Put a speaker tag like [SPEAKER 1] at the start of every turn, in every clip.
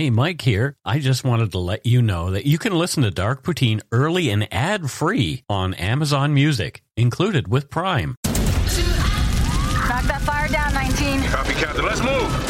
[SPEAKER 1] Hey, Mike here. I just wanted to let you know that you can listen to Dark Poutine early and ad free on Amazon Music, included with Prime.
[SPEAKER 2] Knock that fire down, 19.
[SPEAKER 3] Copy, Captain. Let's move.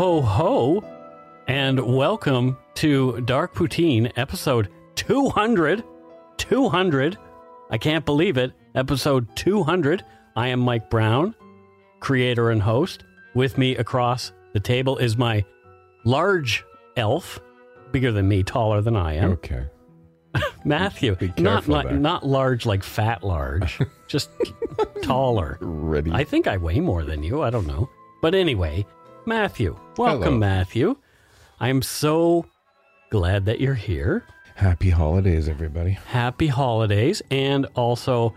[SPEAKER 1] Ho, ho, and welcome to Dark Poutine episode 200. 200. I can't believe it. Episode 200. I am Mike Brown, creator and host. With me across the table is my large elf, bigger than me, taller than I am.
[SPEAKER 4] Okay.
[SPEAKER 1] Matthew. Not like
[SPEAKER 4] there.
[SPEAKER 1] not large like fat large, just taller.
[SPEAKER 4] Ready.
[SPEAKER 1] I think I weigh more than you. I don't know. But anyway, Matthew. Welcome,
[SPEAKER 4] Hello.
[SPEAKER 1] Matthew. I'm so glad that you're here.
[SPEAKER 4] Happy holidays, everybody.
[SPEAKER 1] Happy holidays. And also,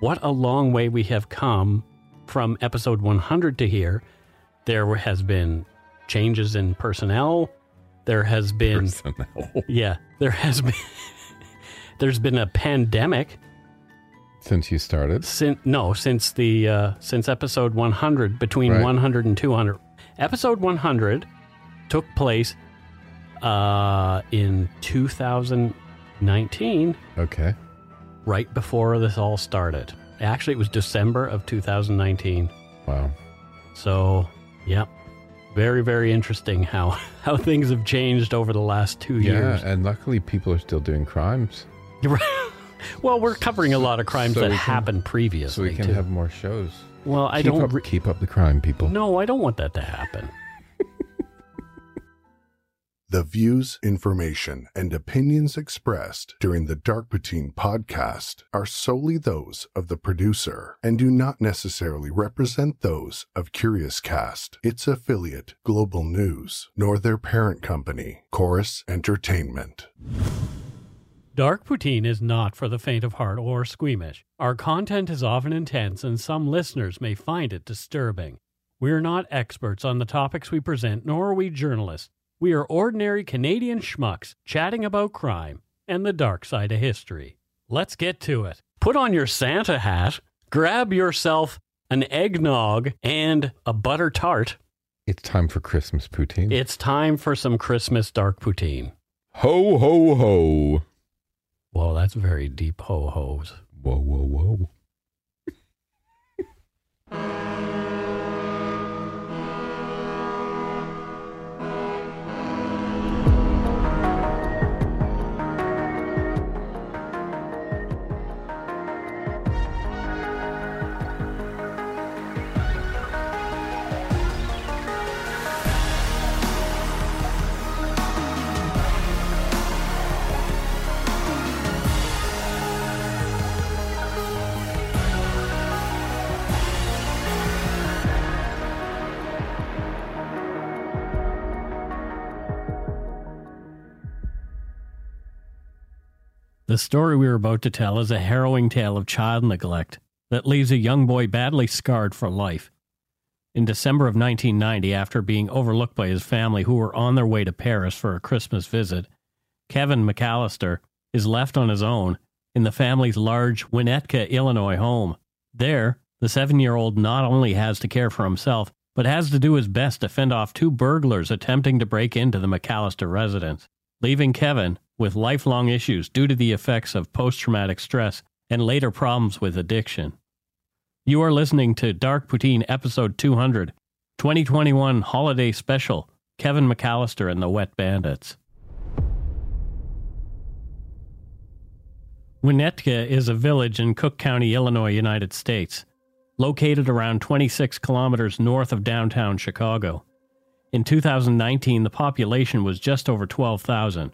[SPEAKER 1] what a long way we have come from episode 100 to here. There has been changes in personnel. There has been,
[SPEAKER 4] Personnel.
[SPEAKER 1] yeah, there has been, there's been a pandemic
[SPEAKER 4] Since you started.
[SPEAKER 1] since no since the uh, since episode 100 between
[SPEAKER 4] Right.
[SPEAKER 1] 100 and 200 episode 100 took place uh, in 2019
[SPEAKER 4] Okay.
[SPEAKER 1] right before this all started actually it was december of 2019
[SPEAKER 4] Wow.
[SPEAKER 1] so yep very very interesting how how things have changed over the last two years
[SPEAKER 4] Yeah, and luckily people are still doing crimes.
[SPEAKER 1] well we're covering a lot of crimes
[SPEAKER 4] So
[SPEAKER 1] that
[SPEAKER 4] we can-
[SPEAKER 1] happened previously
[SPEAKER 4] So we can
[SPEAKER 1] too.
[SPEAKER 4] have more shows.
[SPEAKER 1] Well i
[SPEAKER 4] keep
[SPEAKER 1] don't
[SPEAKER 4] up,
[SPEAKER 1] re-
[SPEAKER 4] keep up the crime, people.
[SPEAKER 1] no i don't want that to happen
[SPEAKER 5] The views, information, and opinions expressed during the Dark Poutine podcast are solely those of the producer and do not necessarily represent those of Curious Cast, its affiliate, Global News, nor their parent company, Chorus Entertainment.
[SPEAKER 1] Dark Poutine is not for the faint of heart or squeamish. Our content is often intense and some listeners may find it disturbing. We are not experts on the topics we present, nor are we journalists. We are ordinary Canadian schmucks chatting about crime and the dark side of history. Let's get to it. Put on your Santa hat, grab yourself an eggnog and a butter tart.
[SPEAKER 4] It's time for Christmas poutine.
[SPEAKER 1] It's time for some Christmas dark poutine.
[SPEAKER 4] ho, ho, ho.
[SPEAKER 1] Whoa, that's very deep ho hos.
[SPEAKER 4] Whoa, whoa, whoa.
[SPEAKER 1] The story we are about to tell is a harrowing tale of child neglect that leaves a young boy badly scarred for life. In December of 1990, after being overlooked by his family who were on their way to Paris for a Christmas visit, Kevin McAllister is left on his own in the family's large Winnetka, Illinois home. There, the seven year old not only has to care for himself, but has to do his best to fend off two burglars attempting to break into the McAllister residence, leaving Kevin with lifelong issues due to the effects of post traumatic stress and later problems with addiction. You are listening to Dark Poutine Episode 200, 2021 Holiday Special Kevin McAllister and the Wet Bandits. Winnetka is a village in Cook County, Illinois, United States.
[SPEAKER 6] located around 26 kilometers north of downtown Chicago. In 2019, the population was just over 12,000.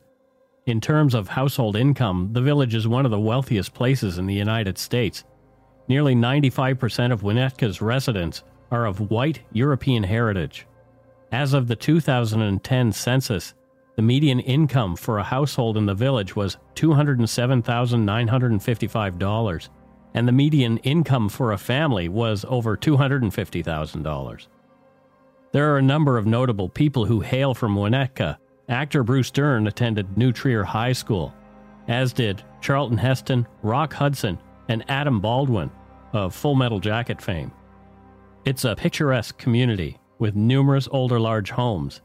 [SPEAKER 6] In terms of household income, the village is one of the wealthiest places in the United States. Nearly 95% of Winnetka's residents are of white European heritage. As of the 2010 census, the median income for a household in the village was $207,955, and the median income for a family was over $250,000. There are a number of notable people who hail from Winnetka. Actor Bruce Dern attended New Trier High School, as did Charlton Heston, Rock Hudson, and Adam Baldwin of Full Metal Jacket fame. It's a picturesque community with numerous older large homes,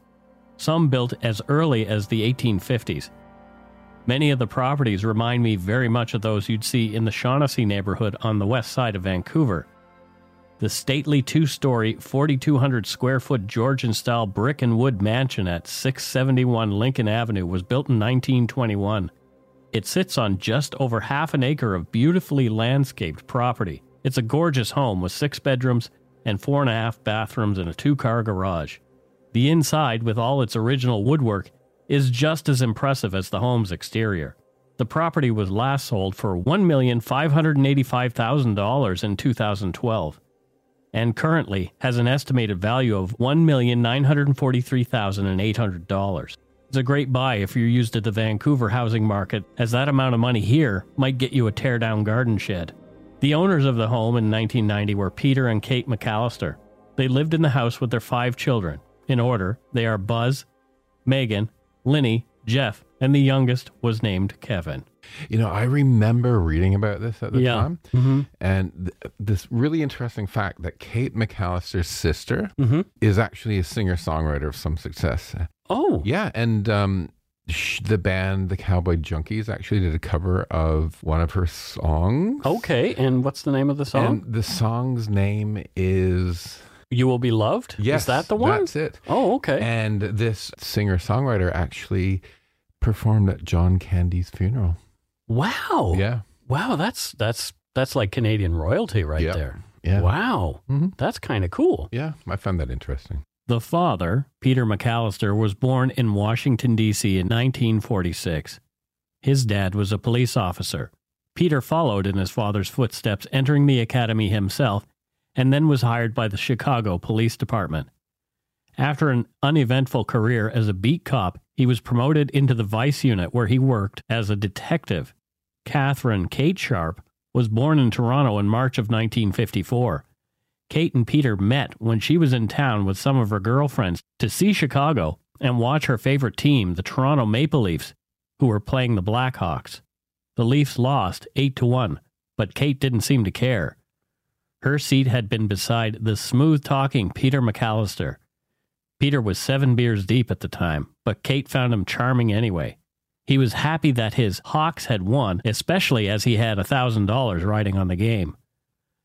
[SPEAKER 6] some built as early as the 1850s. Many of the properties remind me very much of those you'd see in the Shaughnessy neighborhood on the west side of Vancouver. The stately two story, 4,200 square foot Georgian style brick and wood mansion at 671 Lincoln Avenue was built in 1921. It sits on just over half an acre of beautifully landscaped property. It's a gorgeous home with six bedrooms and four and a half bathrooms and a two car garage. The inside, with all its original woodwork, is just as impressive as the home's exterior. The property was last sold for $1,585,000 in 2012 and currently has an estimated value of $1,943,800. It's a great buy if you're used to the Vancouver housing market, as that amount of money here might get you a tear down garden shed. The owners of the home in 1990 were Peter and Kate McAllister. They lived in the house with their five children. In order, they are Buzz, Megan, Linny, Jeff, and the youngest was named Kevin.
[SPEAKER 4] You know, I remember reading about this at the
[SPEAKER 6] Yeah.
[SPEAKER 4] time,
[SPEAKER 6] Mm-hmm.
[SPEAKER 4] and th- this really interesting fact that Kate McAllister's sister
[SPEAKER 6] Mm-hmm.
[SPEAKER 4] is actually a singer songwriter of some success.
[SPEAKER 6] Oh,
[SPEAKER 4] Yeah, and um, sh- the band, the Cowboy Junkies, actually did a cover of one of her songs.
[SPEAKER 6] okay. And what's the name of the song?
[SPEAKER 4] And the song's name is
[SPEAKER 6] you Will Be Loved?
[SPEAKER 4] yes,
[SPEAKER 6] Is that the one?
[SPEAKER 4] That's it.
[SPEAKER 6] Oh, okay.
[SPEAKER 4] And this singer songwriter actually performed at John Candy's funeral.
[SPEAKER 6] wow.
[SPEAKER 4] Yeah,
[SPEAKER 6] Wow, that's that's that's like Canadian royalty right
[SPEAKER 4] Yep.
[SPEAKER 6] there.
[SPEAKER 4] yeah,
[SPEAKER 6] Wow.
[SPEAKER 4] Mhm.
[SPEAKER 6] That's kind of cool.
[SPEAKER 4] yeah. I found that interesting.
[SPEAKER 6] The father, Peter McAllister, was born in Washington, D.C. in 1946. His dad was a police officer. Peter followed in his father's footsteps, entering the academy himself, and then was hired by the Chicago Police Department. After an uneventful career as a beat cop, he was promoted into the Vice Unit where he worked as a detective. Catherine Kate Sharp was born in Toronto in March of 1954. Kate and Peter met when she was in town with some of her girlfriends to see Chicago and watch her favorite team, the Toronto Maple Leafs, who were playing the Blackhawks. The Leafs lost 8 to 1, but Kate didn't seem to care. Her seat had been beside the smooth talking Peter McAllister. Peter was seven beers deep at the time, but Kate found him charming anyway. He was happy that his Hawks had won, especially as he had a $1,000 riding on the game.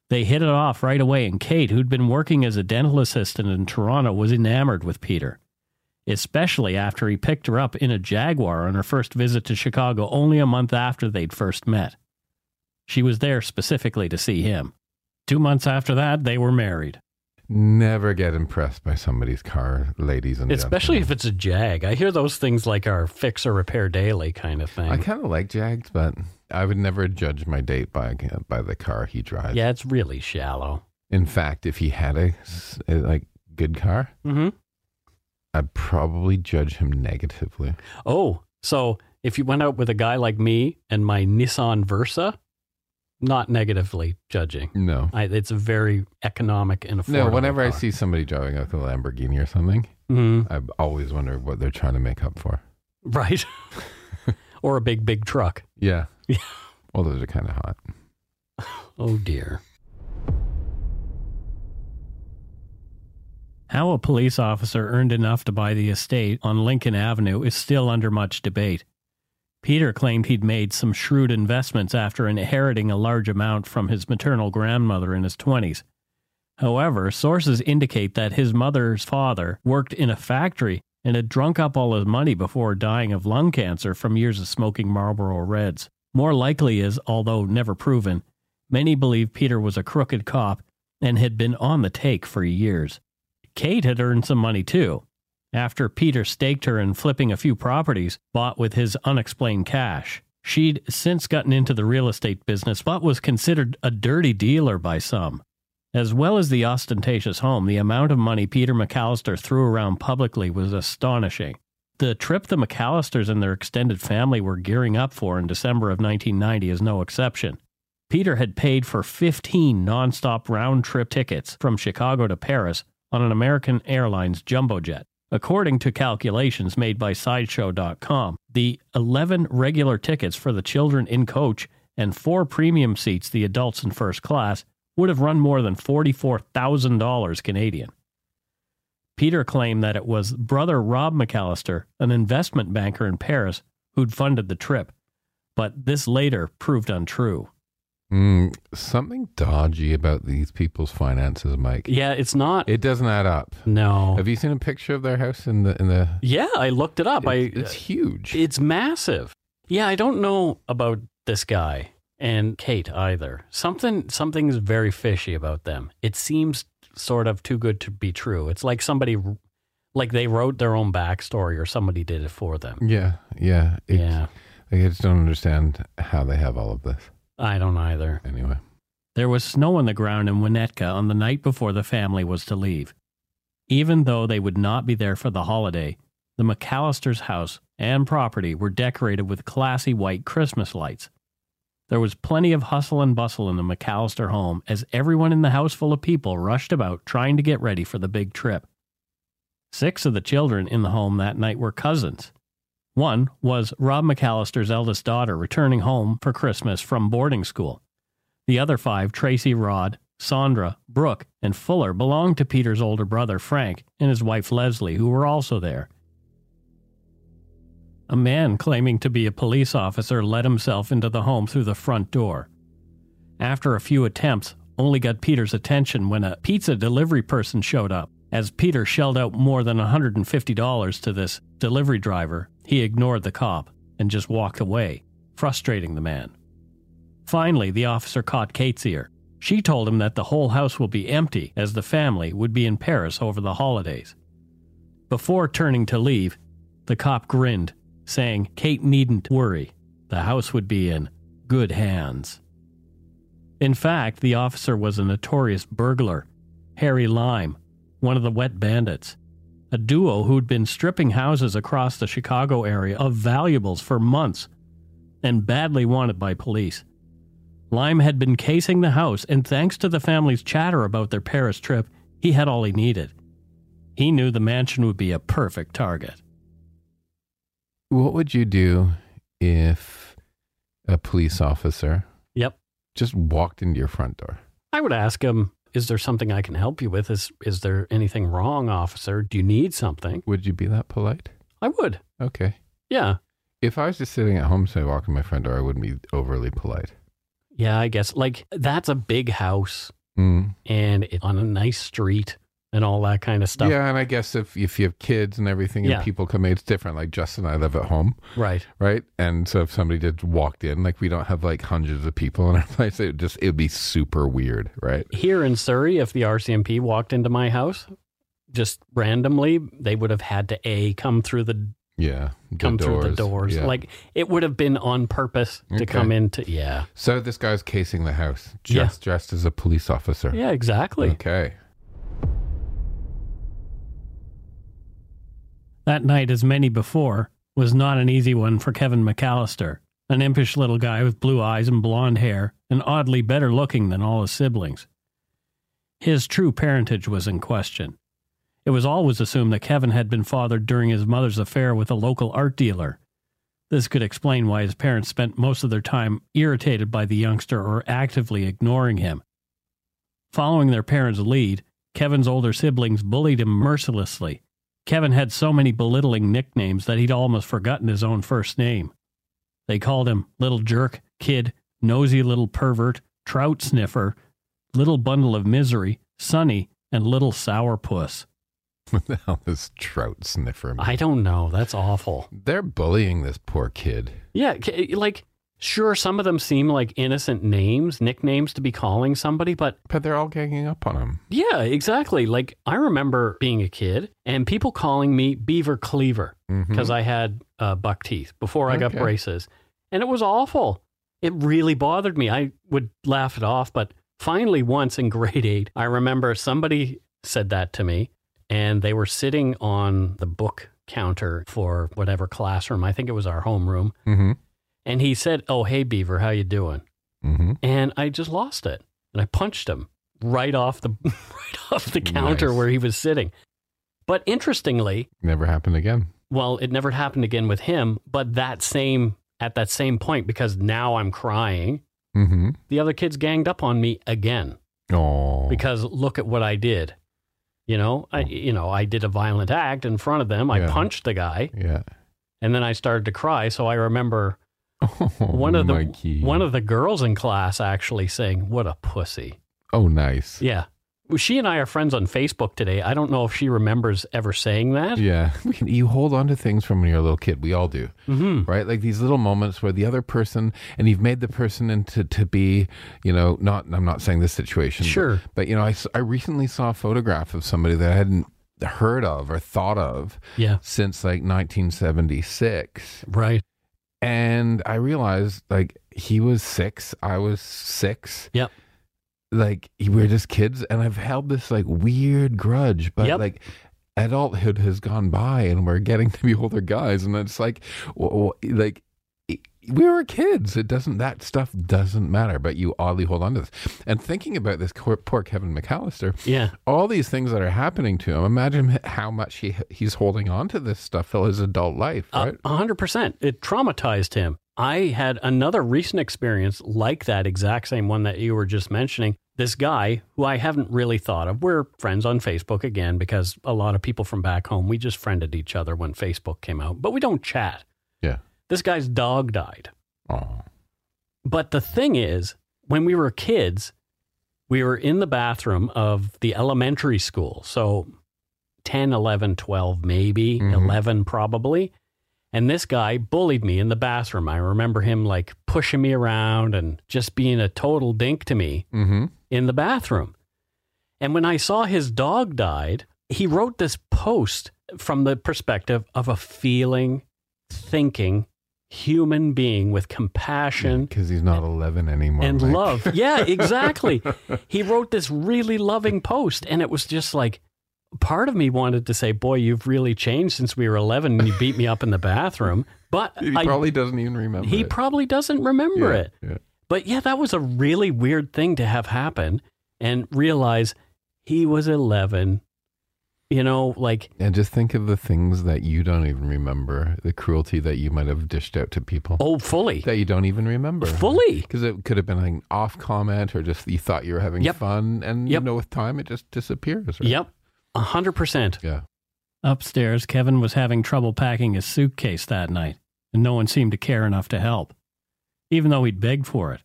[SPEAKER 6] They hit it off right away, and Kate, who'd been working as a dental assistant in Toronto, was enamored with Peter, especially after he picked her up in a Jaguar on her first visit to Chicago only a month after they'd first met. She was there specifically to see him. Two months after that, they were married.
[SPEAKER 4] Never get impressed by somebody's car, ladies and gentlemen.
[SPEAKER 6] Especially
[SPEAKER 4] gentlemen.
[SPEAKER 6] if it's a Jag. I hear those things like are fix or repair daily kind of thing.
[SPEAKER 4] I kind of like Jags, but I would never judge my date by by the car he drives.
[SPEAKER 6] yeah, it's really shallow.
[SPEAKER 4] In fact, if he had a like good car,
[SPEAKER 6] Mm-hmm.
[SPEAKER 4] I'd probably judge him negatively.
[SPEAKER 6] Oh, so if you went out with a guy like me and my Nissan Versa, not negatively judging.
[SPEAKER 4] No.
[SPEAKER 6] I, it's a very economic and affordable.
[SPEAKER 4] No, whenever I see somebody driving like a Lamborghini or something,
[SPEAKER 6] Mhm.
[SPEAKER 4] I always wonder what they're trying to make up for.
[SPEAKER 6] right, or a big big truck.
[SPEAKER 4] Yeah.
[SPEAKER 6] Yeah.
[SPEAKER 4] Well, those are kind of hot.
[SPEAKER 6] Oh dear. How a police officer earned enough to buy the estate on Lincoln Avenue is still under much debate. Peter claimed he'd made some shrewd investments after inheriting a large amount from his maternal grandmother in his 20s. However, sources indicate that his mother's father worked in a factory and had drunk up all his money before dying of lung cancer from years of smoking Marlboro Reds. More likely is, although never proven, many believe Peter was a crooked cop and had been on the take for years. Kate had earned some money too, after Peter staked her in flipping a few properties bought with his unexplained cash. She'd since gotten into the real estate business, but was considered a dirty dealer by some. As well as the ostentatious home, the amount of money Peter McAllister threw around publicly was astonishing. The trip the McAllisters and their extended family were gearing up for in December of 1990 is no exception. Peter had paid for 15 nonstop round trip tickets from Chicago to Paris on an American Airlines jumbo jet. According to calculations made by Sideshow.com, the 11 regular tickets for the children in coach and four premium seats, the adults in first class, would have run more than $44,000 Canadian. Peter claimed that it was brother Rob McAllister, an investment banker in Paris, who'd funded the trip, but this later proved untrue.
[SPEAKER 4] Mm, something dodgy about these people's finances, Mike.
[SPEAKER 1] Yeah, it's not.
[SPEAKER 4] It doesn't add up.
[SPEAKER 1] no.
[SPEAKER 4] Have you seen a picture of their house in the in the?
[SPEAKER 1] yeah, I looked it up. I
[SPEAKER 4] It's, it's huge.
[SPEAKER 1] It's massive. Yeah, I don't know about this guy and Kate either. Something something's very fishy about them. It seems sort of too good to be true. It's like somebody like they wrote their own backstory or somebody did it for them.
[SPEAKER 4] yeah, yeah. It's-
[SPEAKER 1] yeah.
[SPEAKER 4] I just don't understand how they have all of this.
[SPEAKER 1] I don't either.
[SPEAKER 4] Anyway,
[SPEAKER 6] There was snow on the ground in Winnetka on the night before the family was to leave. Even though they would not be there for the holiday, the McAllister's house and property were decorated with classy white Christmas lights. There was plenty of hustle and bustle in the McAllister home as everyone in the house full of people rushed about trying to get ready for the big trip. Six of the children in the home that night were cousins. One was Rob McAllister's eldest daughter returning home for Christmas from boarding school. The other five, Tracy Rod, Sandra, Brooke, and Fuller, belonged to Peter's older brother, Frank, and his wife, Leslie, who were also there. A man claiming to be a police officer let himself into the home through the front door. After a few attempts, only got Peter's attention when a pizza delivery person showed up. As Peter shelled out more than $150 to this delivery driver, he ignored the cop and just walked away, frustrating the man. Finally, the officer caught Kate's ear. She told him that the whole house will be empty as the family would be in Paris over the holidays. Before turning to leave, the cop grinned, saying Kate needn't worry. The house would be in good hands. In fact, the officer was a notorious burglar, Harry Lime, one of the wet bandits, a duo who'd been stripping houses across the Chicago area of valuables for months and badly wanted by police. Lime had been casing the house, and thanks to the family's chatter about their Paris trip, he had all he needed. He knew the mansion would be a perfect target.
[SPEAKER 4] what would you do if a police officer
[SPEAKER 1] Yep.
[SPEAKER 4] just walked into your front door?
[SPEAKER 1] I would ask him, is there something I can help you with? Is is there anything wrong, officer? Do you need something?
[SPEAKER 4] Would you be that polite?
[SPEAKER 1] I would.
[SPEAKER 4] Okay.
[SPEAKER 1] Yeah.
[SPEAKER 4] If I was just sitting at home, say walking my front door, I wouldn't be overly polite.
[SPEAKER 1] Yeah, I guess like that's a big house
[SPEAKER 4] Mm.
[SPEAKER 1] and it's on a nice street and all that kind of stuff.
[SPEAKER 4] Yeah, and I guess if if you have kids and everything, and
[SPEAKER 1] Yeah.
[SPEAKER 4] people come in, it's different. Like Justin and I live at home,
[SPEAKER 1] Right.
[SPEAKER 4] right? And so if somebody just walked in, like we don't have like hundreds of people in our place, it would just it would be super weird, right?
[SPEAKER 1] Here in Surrey, if the RCMP walked into my house just randomly, they would have had to a come through the
[SPEAKER 4] Yeah, the
[SPEAKER 1] come through the doors.
[SPEAKER 4] yeah.
[SPEAKER 1] Like it would have been on purpose to
[SPEAKER 4] Okay.
[SPEAKER 1] come into. Yeah.
[SPEAKER 4] so this guy's casing the house,
[SPEAKER 1] Yeah.
[SPEAKER 4] just dressed as a police officer.
[SPEAKER 1] Yeah. Exactly.
[SPEAKER 4] Okay.
[SPEAKER 6] That night, as many before, was not an easy one for Kevin McAllister, an impish little guy with blue eyes and blonde hair, and oddly better looking than all his siblings. His true parentage was in question. It was always assumed that Kevin had been fathered during his mother's affair with a local art dealer. This could explain why his parents spent most of their time irritated by the youngster or actively ignoring him. Following their parents' lead, Kevin's older siblings bullied him mercilessly. Kevin had so many belittling nicknames that he'd almost forgotten his own first name. They called him Little Jerk, Kid, Nosy Little Pervert, Trout Sniffer, Little Bundle of Misery, Sonny, and Little Sourpuss.
[SPEAKER 4] What the hell is trout sniffer? mean?
[SPEAKER 1] I don't know. That's awful.
[SPEAKER 4] They're bullying this poor kid.
[SPEAKER 1] Yeah. Like Sure, some of them seem like innocent names, nicknames to be calling somebody, but
[SPEAKER 4] But they're all ganging up on him.
[SPEAKER 1] yeah, exactly. Like I remember being a kid and people calling me Beaver Cleaver because I had uh, buck teeth before I got braces. And it was awful. It really bothered me. I would laugh it off, but finally, once in grade eight, I remember somebody said that to me and they were sitting on the book counter for whatever classroom. I think it was our homeroom.
[SPEAKER 4] Mm-hmm.
[SPEAKER 1] And he said, Oh, hey, Beaver, how you doing?
[SPEAKER 4] Mm-hmm.
[SPEAKER 1] and I just lost it. And I punched him right off the right off the counter
[SPEAKER 4] Nice.
[SPEAKER 1] where he was sitting. But interestingly,
[SPEAKER 4] Never happened again.
[SPEAKER 1] well, it never happened again with him, but that same at that same point because now I'm crying,
[SPEAKER 4] Mm-hmm.
[SPEAKER 1] the other kids ganged up on me again
[SPEAKER 4] Oh.
[SPEAKER 1] because look at what I did. You know, I you know, I did a violent act in front of them. I
[SPEAKER 4] Yeah.
[SPEAKER 1] punched the guy
[SPEAKER 4] yeah.
[SPEAKER 1] and then I started to cry, so I remember
[SPEAKER 4] Oh,
[SPEAKER 1] one of the one of the girls in class actually saying, "What a pussy."
[SPEAKER 4] Oh, nice.
[SPEAKER 1] Yeah. She and I are friends on Facebook today. I don't know if she remembers ever saying that.
[SPEAKER 4] Yeah. We can- You hold on to things from when you're a little kid. We all do.
[SPEAKER 1] hmm
[SPEAKER 4] right? Like these little moments where the other person, and you've made the person into to be, you know, not. I'm not saying this situation,
[SPEAKER 1] Sure.
[SPEAKER 4] But, you know, I, I recently saw a photograph of somebody that I hadn't heard of or thought of
[SPEAKER 1] Yeah.
[SPEAKER 4] since like 1976,
[SPEAKER 1] Right.
[SPEAKER 4] And I realized like he was six, I was six.
[SPEAKER 1] Yep.
[SPEAKER 4] Like we were just kids, and I've held this like weird grudge, but
[SPEAKER 1] Yep.
[SPEAKER 4] like adulthood has gone by and we're getting to be older guys and it's like w- w- like we were kids it doesn't that stuff doesn't matter but you oddly hold on to this and thinking about this poor, poor kevin mcallister
[SPEAKER 1] Yeah.
[SPEAKER 4] all these things that are happening to him imagine how much he he's holding on to this stuff for his adult life
[SPEAKER 1] a hundred percent. It traumatized him. I had another recent experience like that exact same one that you were just mentioning. This guy who I haven't really thought of. We're friends on Facebook again because a lot of people from back home, we just friended each other when Facebook came out, but we don't chat.
[SPEAKER 4] yeah
[SPEAKER 1] This guy's dog died.
[SPEAKER 4] oh
[SPEAKER 1] But the thing is, when we were kids, we were in the bathroom of the elementary school. So 10, 11, 12, maybe,
[SPEAKER 4] Mhm.
[SPEAKER 1] 11 probably. And this guy bullied me in the bathroom. I remember him like pushing me around and just being a total dink to me
[SPEAKER 4] mm-hmm
[SPEAKER 1] in the bathroom. And when I saw his dog died, he wrote this post from the perspective of a feeling, thinking human being with compassion
[SPEAKER 4] because he's not 11 anymore
[SPEAKER 1] and
[SPEAKER 4] Mike.
[SPEAKER 1] love. Yeah, exactly. he wrote this really loving post, and it was just like part of me wanted to say, "Boy, you've really changed since we were 11 and you beat me up in the bathroom." But
[SPEAKER 4] he
[SPEAKER 1] I,
[SPEAKER 4] probably doesn't even remember
[SPEAKER 1] he
[SPEAKER 4] it.
[SPEAKER 1] probably doesn't remember
[SPEAKER 4] Yeah,
[SPEAKER 1] it.
[SPEAKER 4] yeah.
[SPEAKER 1] But yeah, that was a really weird thing to have happen and realize he was 11. You know, like
[SPEAKER 4] And just think of the things that you don't even remember, the cruelty that you might have dished out to people
[SPEAKER 1] oh, fully,
[SPEAKER 4] that you don't even remember.
[SPEAKER 1] fully.
[SPEAKER 4] Because it could have been an off comment or just you thought you were having
[SPEAKER 1] Yep.
[SPEAKER 4] fun. And, you
[SPEAKER 1] Yep.
[SPEAKER 4] know, with time, it just disappears. Right?
[SPEAKER 1] Yep, a hundred percent.
[SPEAKER 4] Yeah.
[SPEAKER 6] Upstairs, Kevin was having trouble packing his suitcase that night, and no one seemed to care enough to help, even though he'd begged for it.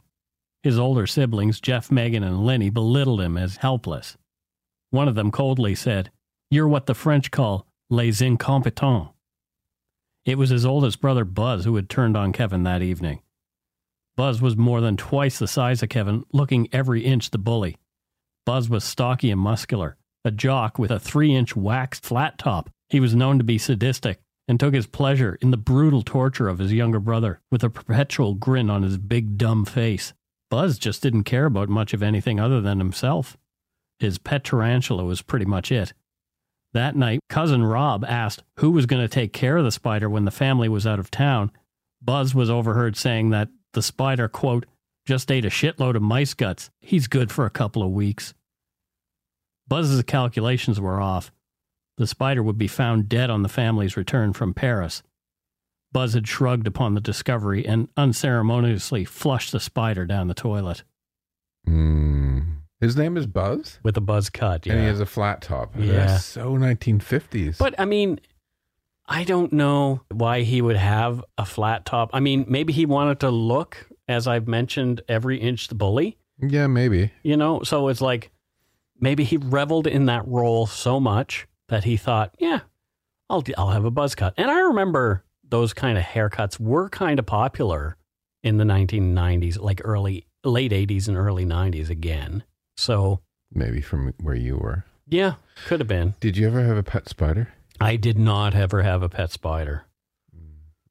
[SPEAKER 6] His older siblings, Jeff, Megan, and Lenny, belittled him as helpless. One of them coldly said, You're what the French call les incompetents. It was his oldest brother, Buzz, who had turned on Kevin that evening. Buzz was more than twice the size of Kevin, looking every inch the bully. Buzz was stocky and muscular, a jock with a three inch waxed flat top. He was known to be sadistic and took his pleasure in the brutal torture of his younger brother with a perpetual grin on his big dumb face. Buzz just didn't care about much of anything other than himself. His pet tarantula was pretty much it. That night, cousin Rob asked who was going to take care of the spider when the family was out of town. Buzz was overheard saying that the spider, quote, just ate a shitload of mice guts. He's good for a couple of weeks. Buzz's calculations were off. The spider would be found dead on the family's return from Paris. Buzz had shrugged upon the discovery and unceremoniously flushed the spider down the toilet.
[SPEAKER 4] Mm. His name is Buzz,
[SPEAKER 1] With a buzz cut, yeah.
[SPEAKER 4] and he has a flat top.
[SPEAKER 1] Yeah.
[SPEAKER 4] That's so 1950s.
[SPEAKER 1] But I mean, I don't know why he would have a flat top. I mean, maybe he wanted to look, as I've mentioned, every inch the bully,
[SPEAKER 4] yeah, maybe.
[SPEAKER 1] you know? So it's like maybe he reveled in that role so much that he thought, yeah, I'll, I'll have a buzz cut. And I remember those kind of haircuts were kind of popular in the 1990s, like early, late 80s and early 90s again. So,
[SPEAKER 4] Maybe from where you were.
[SPEAKER 1] yeah, could have been.
[SPEAKER 4] Did you ever have a pet spider?
[SPEAKER 1] I did not ever have a pet spider.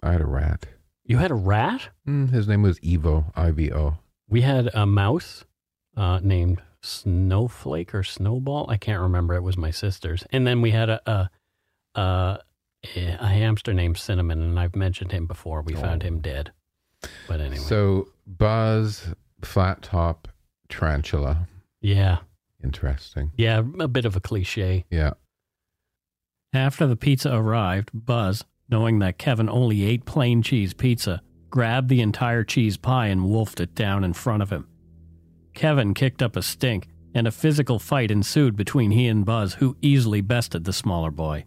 [SPEAKER 4] I had a rat.
[SPEAKER 1] You had a rat?
[SPEAKER 4] Mm, his name was Evo, I V O.
[SPEAKER 1] We had a mouse uh, named Snowflake or Snowball. I can't remember. It was my sister's. And then we had a a, a, a hamster named Cinnamon, and I've mentioned him before. We found him dead. But anyway,
[SPEAKER 4] So Buzz, flat top, tarantula.
[SPEAKER 1] Yeah,
[SPEAKER 4] Interesting.
[SPEAKER 1] yeah, a bit of a cliche.
[SPEAKER 4] Yeah.
[SPEAKER 6] After the pizza arrived, Buzz, knowing that Kevin only ate plain cheese pizza, grabbed the entire cheese pie and wolfed it down in front of him. Kevin kicked up a stink, and a physical fight ensued between he and Buzz, who easily bested the smaller boy.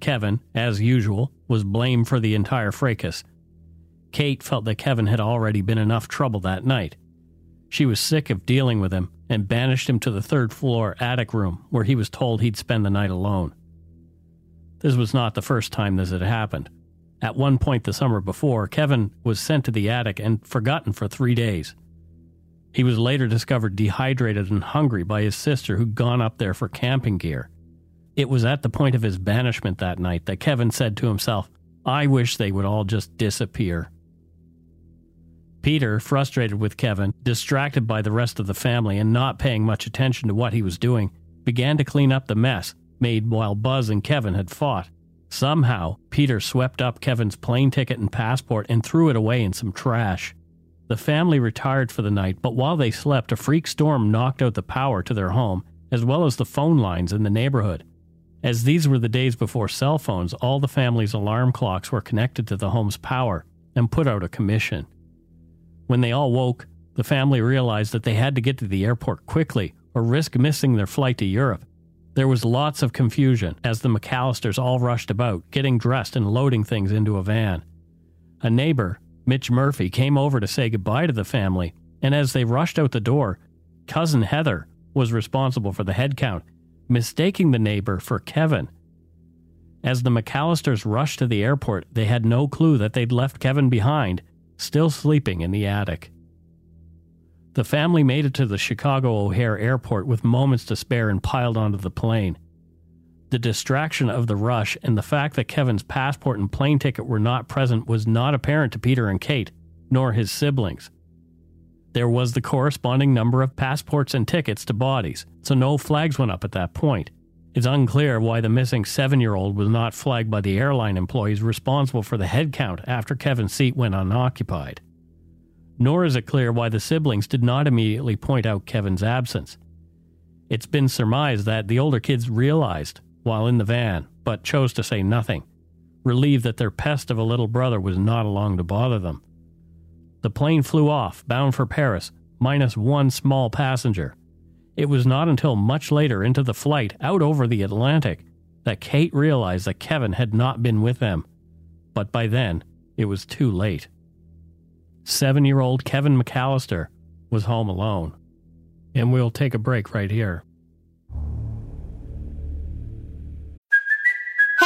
[SPEAKER 6] Kevin, as usual, was blamed for the entire fracas. Kate felt that Kevin had already been enough trouble that night. She was sick of dealing with him and banished him to the third floor attic room where he was told he'd spend the night alone. This was not the first time this had happened. At one point the summer before, Kevin was sent to the attic and forgotten for three days. He was later discovered dehydrated and hungry by his sister, who'd gone up there for camping gear. It was at the point of his banishment that night that Kevin said to himself, I wish they would all just disappear. Peter, frustrated with Kevin, distracted by the rest of the family and not paying much attention to what he was doing, began to clean up the mess made while Buzz and Kevin had fought. Somehow, Peter swept up Kevin's plane ticket and passport and threw it away in some trash. The family retired for the night, but while they slept, a freak storm knocked out the power to their home, as well as the phone lines in the neighborhood. As these were the days before cell phones, all the family's alarm clocks were connected to the home's power and put out a commission. When they all woke, the family realized that they had to get to the airport quickly or risk missing their flight to Europe. There was lots of confusion as the McAllisters all rushed about, getting dressed and loading things into a van. A neighbor, Mitch Murphy, came over to say goodbye to the family, and as they rushed out the door, cousin Heather was responsible for the head count, mistaking the neighbor for Kevin. As the McAllisters rushed to the airport, they had no clue that they'd left Kevin behind, still sleeping in the attic. The family made it to the Chicago O'Hare airport with moments to spare and piled onto the plane. The distraction of the rush and the fact that Kevin's passport and plane ticket were not present was not apparent to Peter and Kate, nor his siblings. There was the corresponding number of passports and tickets to bodies, so no flags went up at that point. It's unclear why the missing seven year old was not flagged by the airline employees responsible for the headcount after Kevin's seat went unoccupied. Nor is it clear why the siblings did not immediately point out Kevin's absence. It's been surmised that the older kids realized while in the van, but chose to say nothing, relieved that their pest of a little brother was not along to bother them. The plane flew off, bound for Paris, minus one small passenger. It was not until much later into the flight out over the Atlantic that Kate realized that Kevin had not been with them. But by then, it was too late. Seven year old Kevin McAllister was home alone. And we'll take a break right here.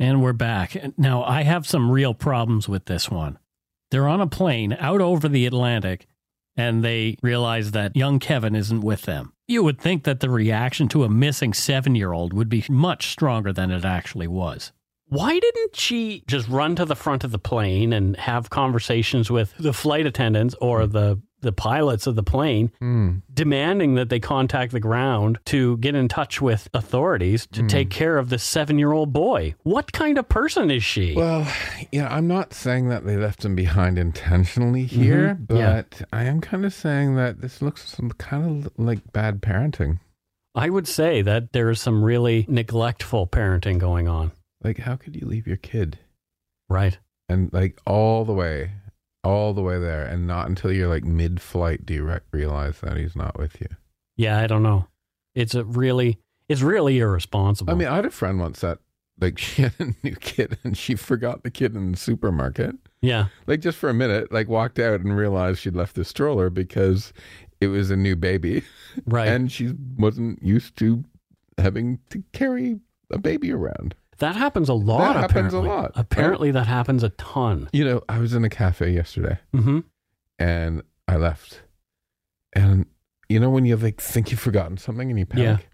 [SPEAKER 6] And we're back. Now, I have some real problems with this one. They're on a plane out over the Atlantic, and they realize that young Kevin isn't with them. You would think that the reaction to a missing seven year old would be much stronger than it actually was.
[SPEAKER 1] Why didn't she just run to the front of the plane and have conversations with the flight attendants or the the pilots of the plane
[SPEAKER 4] Hmm.
[SPEAKER 1] demanding that they contact the ground to get in touch with authorities to take care of this 7-year-old boy? What kind of person is she?
[SPEAKER 4] Well, yeah, I'm not saying that they left him behind intentionally here,
[SPEAKER 1] Mhm. Yeah.
[SPEAKER 4] but I am kind of saying that this looks some kind of like bad parenting.
[SPEAKER 1] I would say that there is some really neglectful parenting going on.
[SPEAKER 4] Like, how could you leave your kid
[SPEAKER 1] Right.
[SPEAKER 4] and like all the way, all the way there, and not until you're like mid-flight do you re- realize that he's not with you?
[SPEAKER 1] Yeah, I don't know. It's a really it's really irresponsible.
[SPEAKER 4] I mean, I had a friend once that like she had a new kid and she forgot the kid in the supermarket.
[SPEAKER 1] yeah.
[SPEAKER 4] Like just for a minute, like walked out and realized she'd left the stroller because it was a new baby.
[SPEAKER 1] Right.
[SPEAKER 4] and she wasn't used to having to carry a baby around.
[SPEAKER 1] That happens a lot.
[SPEAKER 4] That happens a
[SPEAKER 1] apparently.
[SPEAKER 4] lot.
[SPEAKER 1] Apparently, that happens a ton.
[SPEAKER 4] You know, I was in a cafe yesterday
[SPEAKER 1] Mm-hmm.
[SPEAKER 4] and I left. And you know when you like think you've forgotten something and you panic?
[SPEAKER 1] Yeah.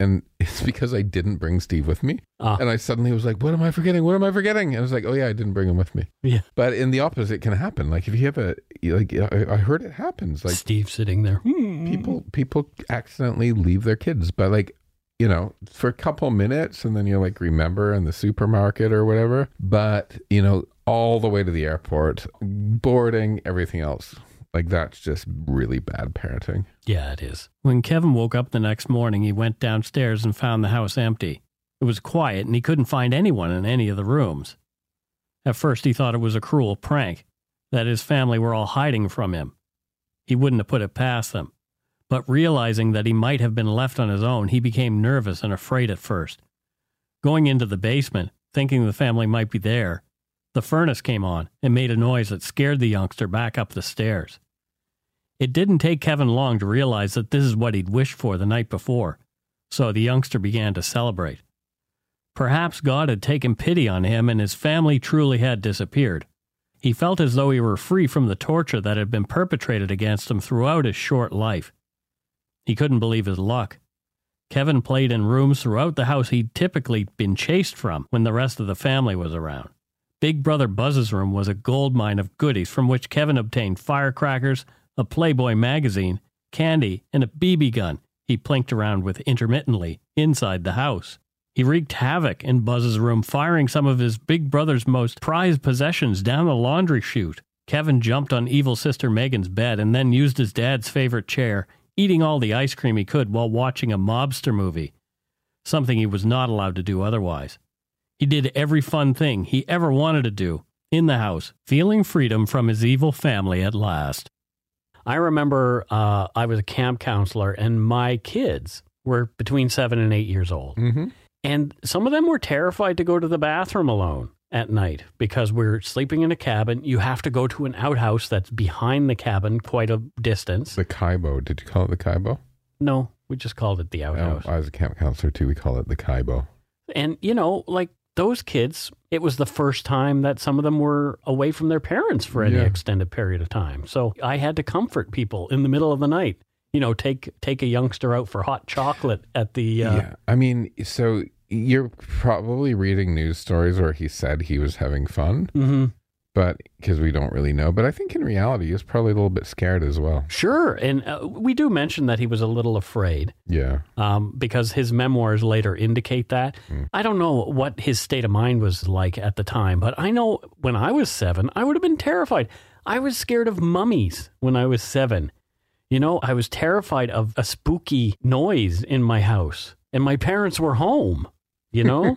[SPEAKER 4] And it's because I didn't bring Steve with me.
[SPEAKER 1] Ah.
[SPEAKER 4] And I suddenly was like, what am I forgetting? What am I forgetting? And I was like, oh yeah, I didn't bring him with me.
[SPEAKER 1] Yeah.
[SPEAKER 4] But in the opposite can happen. Like if you have a like I I heard it happens. Like
[SPEAKER 1] Steve sitting there.
[SPEAKER 4] people people accidentally leave their kids but like you know for a couple minutes and then you like remember in the supermarket or whatever but you know all the way to the airport boarding everything else like that's just really bad parenting
[SPEAKER 1] Yeah, it is.
[SPEAKER 6] When Kevin woke up the next morning, he went downstairs and found the house empty. It was quiet and he couldn't find anyone in any of the rooms. At first, he thought it was a cruel prank, that his family were all hiding from him. He wouldn't have put it past them. But realizing that he might have been left on his own, he became nervous and afraid at first. Going into the basement, thinking the family might be there, the furnace came on and made a noise that scared the youngster back up the stairs. It didn't take Kevin long to realize that this is what he'd wished for the night before, so the youngster began to celebrate. Perhaps God had taken pity on him and his family truly had disappeared. He felt as though he were free from the torture that had been perpetrated against him throughout his short life. He couldn't believe his luck. Kevin played in rooms throughout the house he'd typically been chased from when the rest of the family was around. Big Brother Buzz's room was a gold mine of goodies from which Kevin obtained firecrackers, a Playboy magazine, candy, and a BB gun he plinked around with intermittently inside the house. He wreaked havoc in Buzz's room, firing some of his big brother's most prized possessions down the laundry chute. Kevin jumped on evil sister Megan's bed and then used his dad's favorite chair, eating all the ice cream he could while watching a mobster movie, something he was not allowed to do otherwise. He did every fun thing he ever wanted to do in the house, feeling freedom from his evil family at last.
[SPEAKER 1] I remember uh, I was a camp counselor, and my kids were between seven and eight years old.
[SPEAKER 4] mm-hmm.
[SPEAKER 1] And some of them were terrified to go to the bathroom alone at night because we're sleeping in a cabin. You have to go to an outhouse that's behind the cabin quite a distance.
[SPEAKER 4] the kybo did you call it the kybo
[SPEAKER 1] No, we just called it the
[SPEAKER 4] oh,
[SPEAKER 1] outhouse.
[SPEAKER 4] i was a camp counselor too we call it the kybo
[SPEAKER 1] And, you know, like those kids, it was the first time that some of them were away from their parents for any
[SPEAKER 4] Yeah.
[SPEAKER 1] extended period of time. So I had to comfort people in the middle of the night. You know, take take a youngster out for hot chocolate at the uh,
[SPEAKER 4] yeah i mean so you're probably reading news stories where he said he was having fun
[SPEAKER 1] mhm.
[SPEAKER 4] but because we don't really know but i think in reality he was probably a little bit scared as well
[SPEAKER 1] Sure, and uh, we do mention that he was a little afraid
[SPEAKER 4] yeah
[SPEAKER 1] um, because his memoirs later indicate that. I don't know what his state of mind was like at the time, but I know when I was seven, I would have been terrified. I was scared of mummies when I was seven. You know, I was terrified of a spooky noise in my house, and my parents were home. You know,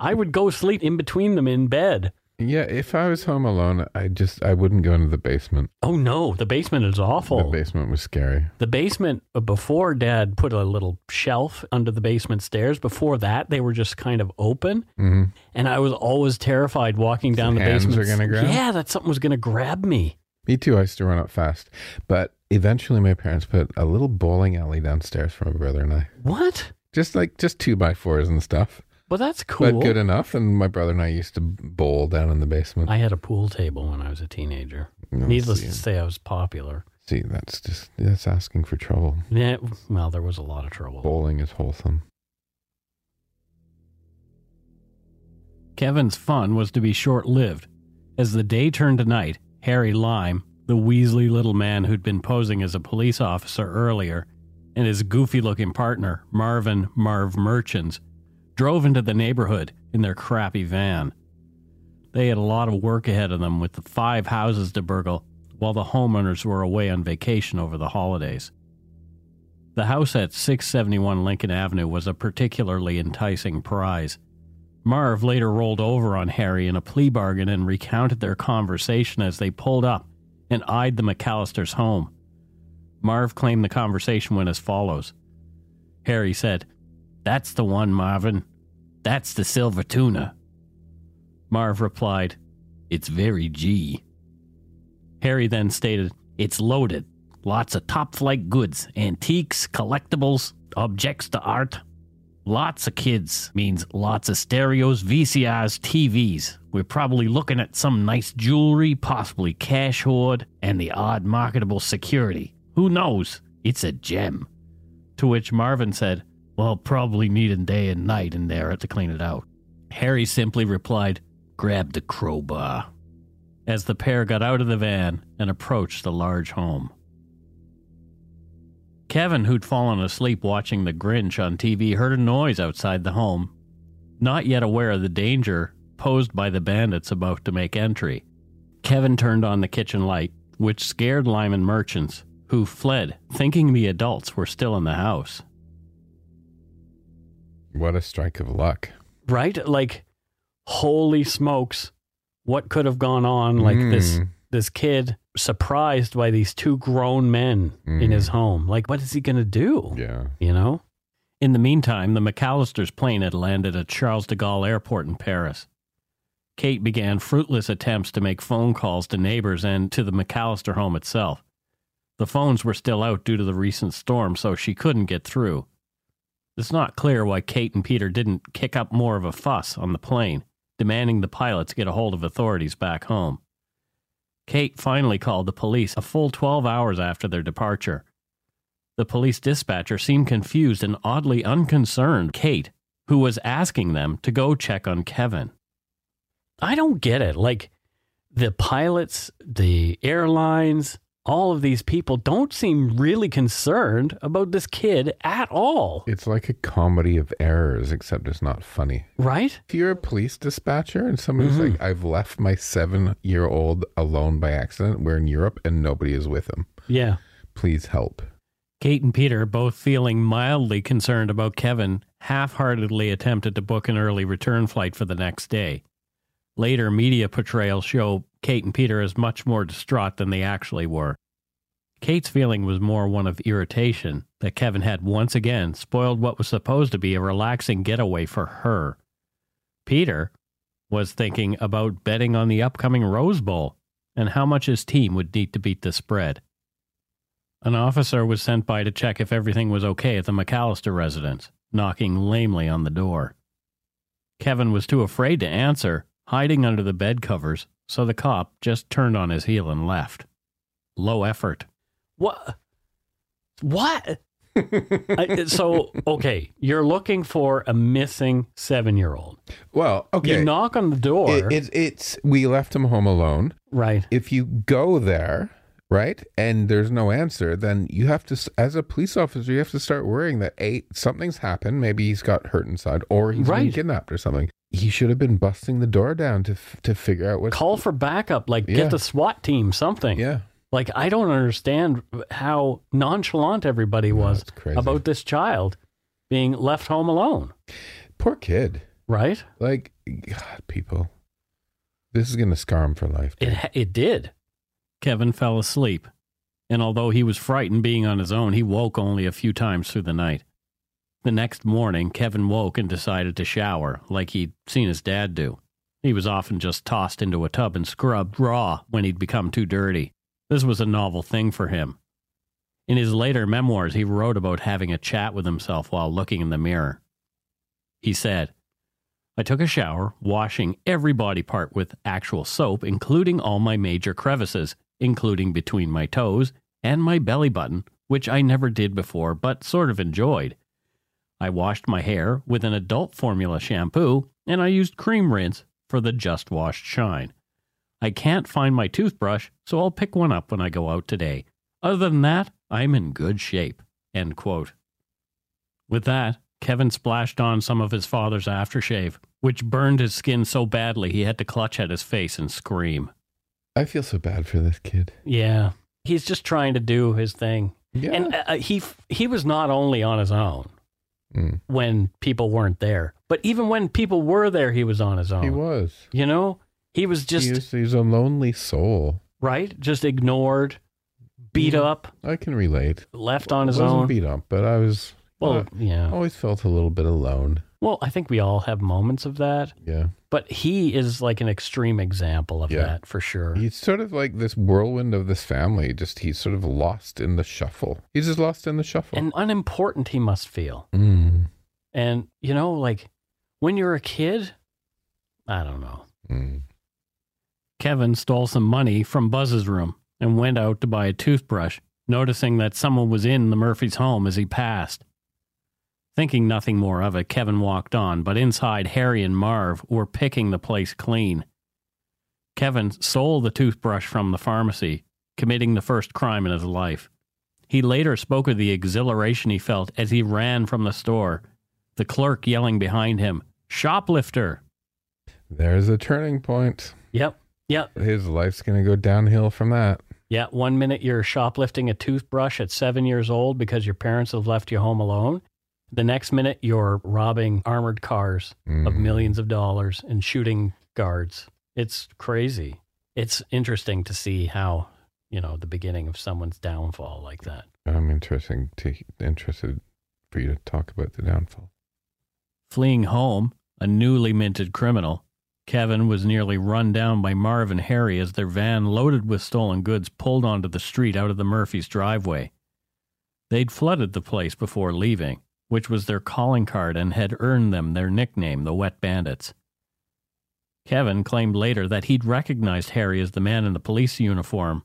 [SPEAKER 1] I would go sleep in between them in bed.
[SPEAKER 4] Yeah, if I was home alone, I just I wouldn't go into the basement.
[SPEAKER 1] Oh no, the basement is awful.
[SPEAKER 4] The basement was scary.
[SPEAKER 1] The basement, uh, before dad put a little shelf under the basement stairs, before that, they were just kind of open.
[SPEAKER 4] hmm
[SPEAKER 1] And I was always terrified walking down the
[SPEAKER 4] hands
[SPEAKER 1] basement.
[SPEAKER 4] are gonna grab?
[SPEAKER 1] Yeah, that something was going to grab me.
[SPEAKER 4] Me too. I used to run up fast, but eventually my parents put a little bowling alley downstairs for my brother and I.
[SPEAKER 1] What?
[SPEAKER 4] Just like just two by fours and stuff,
[SPEAKER 1] Well, that's cool.
[SPEAKER 4] but good enough. And my brother and I used to bowl down in the basement.
[SPEAKER 1] I had a pool table when I was a teenager.
[SPEAKER 4] Oh,
[SPEAKER 1] Needless
[SPEAKER 4] see.
[SPEAKER 1] to say, I was popular.
[SPEAKER 4] See, that's just that's asking for trouble.
[SPEAKER 1] Yeah, well, there was a lot of trouble.
[SPEAKER 4] Bowling is wholesome.
[SPEAKER 6] Kevin's fun was to be short lived. As the day turned to night, Harry Lime, the Weasley little man who'd been posing as a police officer earlier, and his goofy looking partner, Marvin Marv Merchants, drove into the neighborhood in their crappy van. They had a lot of work ahead of them with the five houses to burgle while the homeowners were away on vacation over the holidays. The house at 671 Lincoln Avenue was a particularly enticing prize. Marv later rolled over on Harry in a plea bargain and recounted their conversation as they pulled up and eyed the McAllister's home. Marv claimed the conversation went as follows Harry said, That's the one, Marvin. That's the silver tuna. Marv replied, It's very G. Harry then stated, It's loaded. Lots of top flight goods, antiques, collectibles, objects to art. Lots of kids means lots of stereos, VCRs, TVs. We're probably looking at some nice jewelry, possibly cash hoard, and the odd marketable security. Who knows? It's a gem. To which Marvin said, Well, probably need a day and night in there to clean it out. Harry simply replied, Grab the crowbar. As the pair got out of the van and approached the large home. Kevin, who'd fallen asleep watching The Grinch on TV, heard a noise outside the home. Not yet aware of the danger posed by the bandits about to make entry, Kevin turned on the kitchen light, which scared Lime and Merchants, who fled, thinking the adults were still in the house.
[SPEAKER 4] What a strike of luck.
[SPEAKER 1] Right? Like, holy smokes, what could have gone on? Like this
[SPEAKER 4] Mm.
[SPEAKER 1] this kid surprised by these two grown men in his home. Like, what is he gonna do?
[SPEAKER 4] Yeah.
[SPEAKER 1] You know?
[SPEAKER 6] In the meantime, the McAllister's plane had landed at Charles de Gaulle Airport in Paris. Kate began fruitless attempts to make phone calls to neighbors and to the McAllister home itself. The phones were still out due to the recent storm, so she couldn't get through. It's not clear why Kate and Peter didn't kick up more of a fuss on the plane, demanding the pilots get a hold of authorities back home. Kate finally called the police a full 12 hours after their departure. The police dispatcher seemed confused and oddly unconcerned. Kate, who was asking them to go check on Kevin.
[SPEAKER 1] I don't get it. Like the pilots, the airlines, all of these people don't seem really concerned about this kid at all.
[SPEAKER 4] It's like a comedy of errors, except it's not funny.
[SPEAKER 1] Right?
[SPEAKER 4] If you're a police dispatcher and somebody's
[SPEAKER 1] Mhm.
[SPEAKER 4] like, I've left my seven year old alone by accident, we're in Europe and nobody is with him.
[SPEAKER 1] Yeah.
[SPEAKER 4] Please help.
[SPEAKER 6] Kate and Peter, both feeling mildly concerned about Kevin, half heartedly attempted to book an early return flight for the next day. Later media portrayals show Kate and Peter as much more distraught than they actually were. Kate's feeling was more one of irritation that Kevin had once again spoiled what was supposed to be a relaxing getaway for her. Peter was thinking about betting on the upcoming Rose Bowl and how much his team would need to beat the spread. An officer was sent by to check if everything was okay at the McAllister residence, knocking lamely on the door. Kevin was too afraid to answer, hiding under the bed covers, so the cop just turned on his heel and left. Low effort.
[SPEAKER 1] What? What? I, so, okay, you're looking for a missing seven year old.
[SPEAKER 4] Well, okay.
[SPEAKER 1] You knock on the door.
[SPEAKER 4] It, it's it's we left him home alone.
[SPEAKER 1] Right.
[SPEAKER 4] If you go there, right, and there's no answer, then you have to, as a police officer, you have to start worrying that eight, something's happened. Maybe he's got hurt inside, or he's been kidnapped or something. He should have been busting the door down to f- to figure out what.
[SPEAKER 1] Call for backup, like
[SPEAKER 4] Yeah.
[SPEAKER 1] get the SWAT team, something.
[SPEAKER 4] Yeah.
[SPEAKER 1] Like, I don't understand how nonchalant everybody was
[SPEAKER 4] crazy.
[SPEAKER 1] about this child being left home alone.
[SPEAKER 4] Poor kid.
[SPEAKER 1] Right?
[SPEAKER 4] Like, God, people. This is going to scar him for life.
[SPEAKER 1] It, it did.
[SPEAKER 6] Kevin fell asleep, and although he was frightened being on his own, he woke only a few times through the night. The next morning, Kevin woke and decided to shower, like he'd seen his dad do. He was often just tossed into a tub and scrubbed raw when he'd become too dirty. This was a novel thing for him. In his later memoirs, he wrote about having a chat with himself while looking in the mirror. He said, I took a shower, washing every body part with actual soap, including all my major crevices, including between my toes and my belly button, which I never did before but sort of enjoyed. I washed my hair with an adult formula shampoo, and I used cream rinse for the just washed shine. I can't find my toothbrush, so I'll pick one up when I go out today. Other than that, I'm in good shape. End quote. With that, Kevin splashed on some of his father's aftershave, which burned his skin so badly he had to clutch at his face and scream.
[SPEAKER 4] I feel so bad for this kid.
[SPEAKER 1] Yeah. He's just trying to do his thing.
[SPEAKER 4] Yeah.
[SPEAKER 1] And uh, he he was not only on his own
[SPEAKER 4] Mm.
[SPEAKER 1] when people weren't there, but even when people were there, he was on his own.
[SPEAKER 4] He was.
[SPEAKER 1] You know, he was just
[SPEAKER 4] he was, he's a lonely soul.
[SPEAKER 1] right, just ignored, beat
[SPEAKER 4] Mm.
[SPEAKER 1] up,
[SPEAKER 4] I can relate.
[SPEAKER 1] left on his
[SPEAKER 4] wasn't
[SPEAKER 1] own.
[SPEAKER 4] beat up, but I was.
[SPEAKER 1] Well,
[SPEAKER 4] uh,
[SPEAKER 1] yeah.
[SPEAKER 4] always felt a little bit alone.
[SPEAKER 1] Well, I think we all have moments of that,
[SPEAKER 4] Yeah.
[SPEAKER 1] but he is like an extreme example of
[SPEAKER 4] Yeah.
[SPEAKER 1] that for sure.
[SPEAKER 4] He's sort of like this whirlwind of this family. Just he's sort of lost in the shuffle. He's just lost in the shuffle.
[SPEAKER 1] and unimportant he must feel.
[SPEAKER 4] Mm.
[SPEAKER 1] And you know, like when you're a kid, I don't know.
[SPEAKER 4] Mm.
[SPEAKER 6] Kevin stole some money from Buzz's room and went out to buy a toothbrush, noticing that someone was in the Murphy's home as he passed. Thinking nothing more of it, Kevin walked on, but inside, Harry and Marv were picking the place clean. Kevin stole the toothbrush from the pharmacy, committing the first crime in his life. He later spoke of the exhilaration he felt as he ran from the store, the clerk yelling behind him, Shoplifter!
[SPEAKER 4] There's a turning point.
[SPEAKER 1] Yep. Yep.
[SPEAKER 4] His life's going to go downhill from that.
[SPEAKER 1] Yeah. One minute you're shoplifting a toothbrush at seven years old because your parents have left you home alone. The next minute you're robbing armored cars of
[SPEAKER 4] Mm.
[SPEAKER 1] millions of dollars and shooting guards. It's crazy. It's interesting to see how, you know, the beginning of someone's downfall like that.
[SPEAKER 4] I'm interesting to interested for you to talk about the downfall.
[SPEAKER 6] Fleeing home, a newly minted criminal, Kevin was nearly run down by Marv and Harry as their van loaded with stolen goods pulled onto the street out of the Murphys' driveway. They'd flooded the place before leaving, which was their calling card and had earned them their nickname, the Wet Bandits. Kevin claimed later that he'd recognized Harry as the man in the police uniform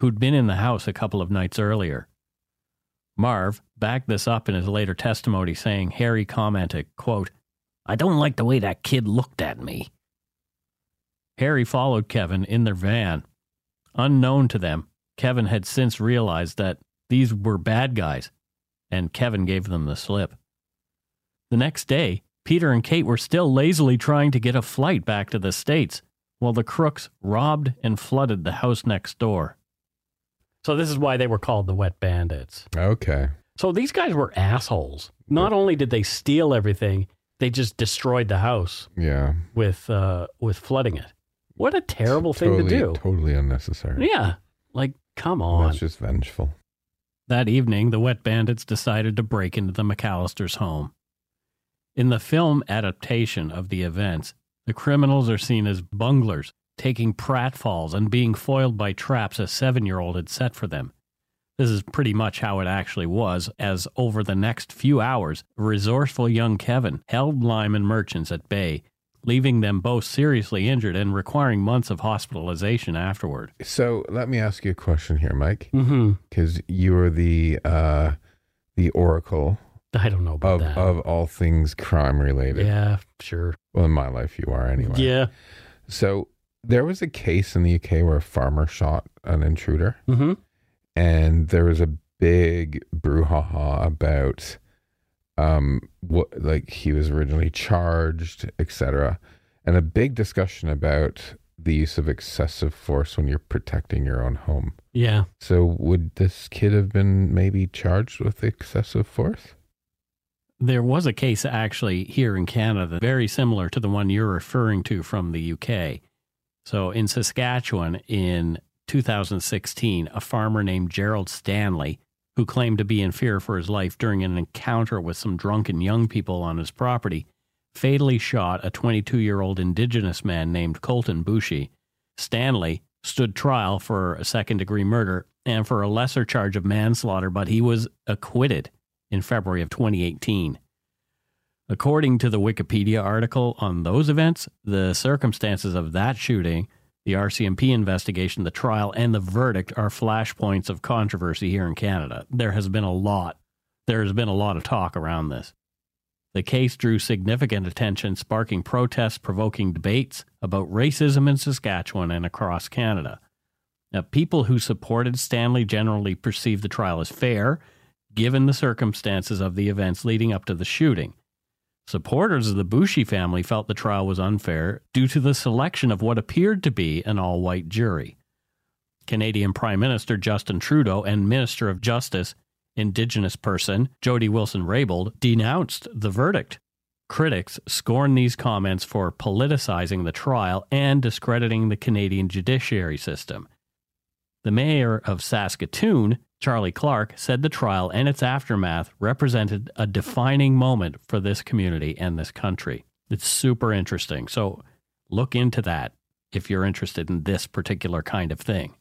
[SPEAKER 6] who'd been in the house a couple of nights earlier. Marv backed this up in his later testimony, saying Harry commented, quote, I don't like the way that kid looked at me. Harry followed Kevin in their van. Unknown to them, Kevin had since realized that these were bad guys, and Kevin gave them the slip. The next day, Peter and Kate were still lazily trying to get a flight back to the States, while the crooks robbed and flooded the house next door.
[SPEAKER 1] So this is why they were called the Wet Bandits.
[SPEAKER 4] Okay.
[SPEAKER 1] So these guys were assholes. Not only did they steal everything, they just destroyed the house
[SPEAKER 4] Yeah.
[SPEAKER 1] with uh, with flooding it. What a terrible thing to do.
[SPEAKER 4] Totally unnecessary.
[SPEAKER 1] Yeah. Like, come on.
[SPEAKER 4] That's just vengeful.
[SPEAKER 6] That evening, the Wet Bandits decided to break into the McAllister's home. In the film adaptation of the events, the criminals are seen as bunglers, taking pratfalls and being foiled by traps a seven year old had set for them. This is pretty much how it actually was, as over the next few hours, resourceful young Kevin held Lime and Merchants at bay, leaving them both seriously injured and requiring months of hospitalization afterward.
[SPEAKER 4] So let me ask you a question here, Mike,
[SPEAKER 1] Mm-hmm.
[SPEAKER 4] because you are the uh, the oracle
[SPEAKER 1] I don't know about
[SPEAKER 4] of
[SPEAKER 1] that.
[SPEAKER 4] of all things crime related.
[SPEAKER 1] yeah, sure.
[SPEAKER 4] Well, in my life, you are anyway.
[SPEAKER 1] Yeah.
[SPEAKER 4] So there was a case in the UK where a farmer shot an intruder,
[SPEAKER 1] Mm-hmm.
[SPEAKER 4] and there was a big brouhaha about um what like he was originally charged, etc., and a big discussion about the use of excessive force when you're protecting your own home.
[SPEAKER 1] Yeah.
[SPEAKER 4] So would this kid have been maybe charged with excessive force?
[SPEAKER 6] There was a case actually here in Canada very similar to the one you're referring to from the UK. So in Saskatchewan in 2016, a farmer named Gerald Stanley, who claimed to be in fear for his life during an encounter with some drunken young people on his property, fatally shot a 22 year old Indigenous man named Colten Boushie. Stanley stood trial for a second degree murder and for a lesser charge of manslaughter, but he was acquitted in February of 2018. According to the Wikipedia article on those events, the circumstances of that shooting The RCMP investigation, the trial, and the verdict are flashpoints of controversy here in Canada. There has been a lot. There has been a lot of talk around this. The case drew significant attention, sparking protests, provoking debates about racism in Saskatchewan and across Canada. Now, people who supported Stanley generally perceived the trial as fair, given the circumstances of the events leading up to the shooting. Supporters of the Boushie family felt the trial was unfair due to the selection of what appeared to be an all white jury. Canadian Prime Minister Justin Trudeau and Minister of Justice, Indigenous person Jody Wilson Raybould, denounced the verdict. Critics scorned these comments for politicizing the trial and discrediting the Canadian judiciary system. The mayor of Saskatoon, Charlie Clark, said the trial and its aftermath represented a defining moment for this community and this country. It's super interesting. So look into that if you're interested in this particular kind of thing.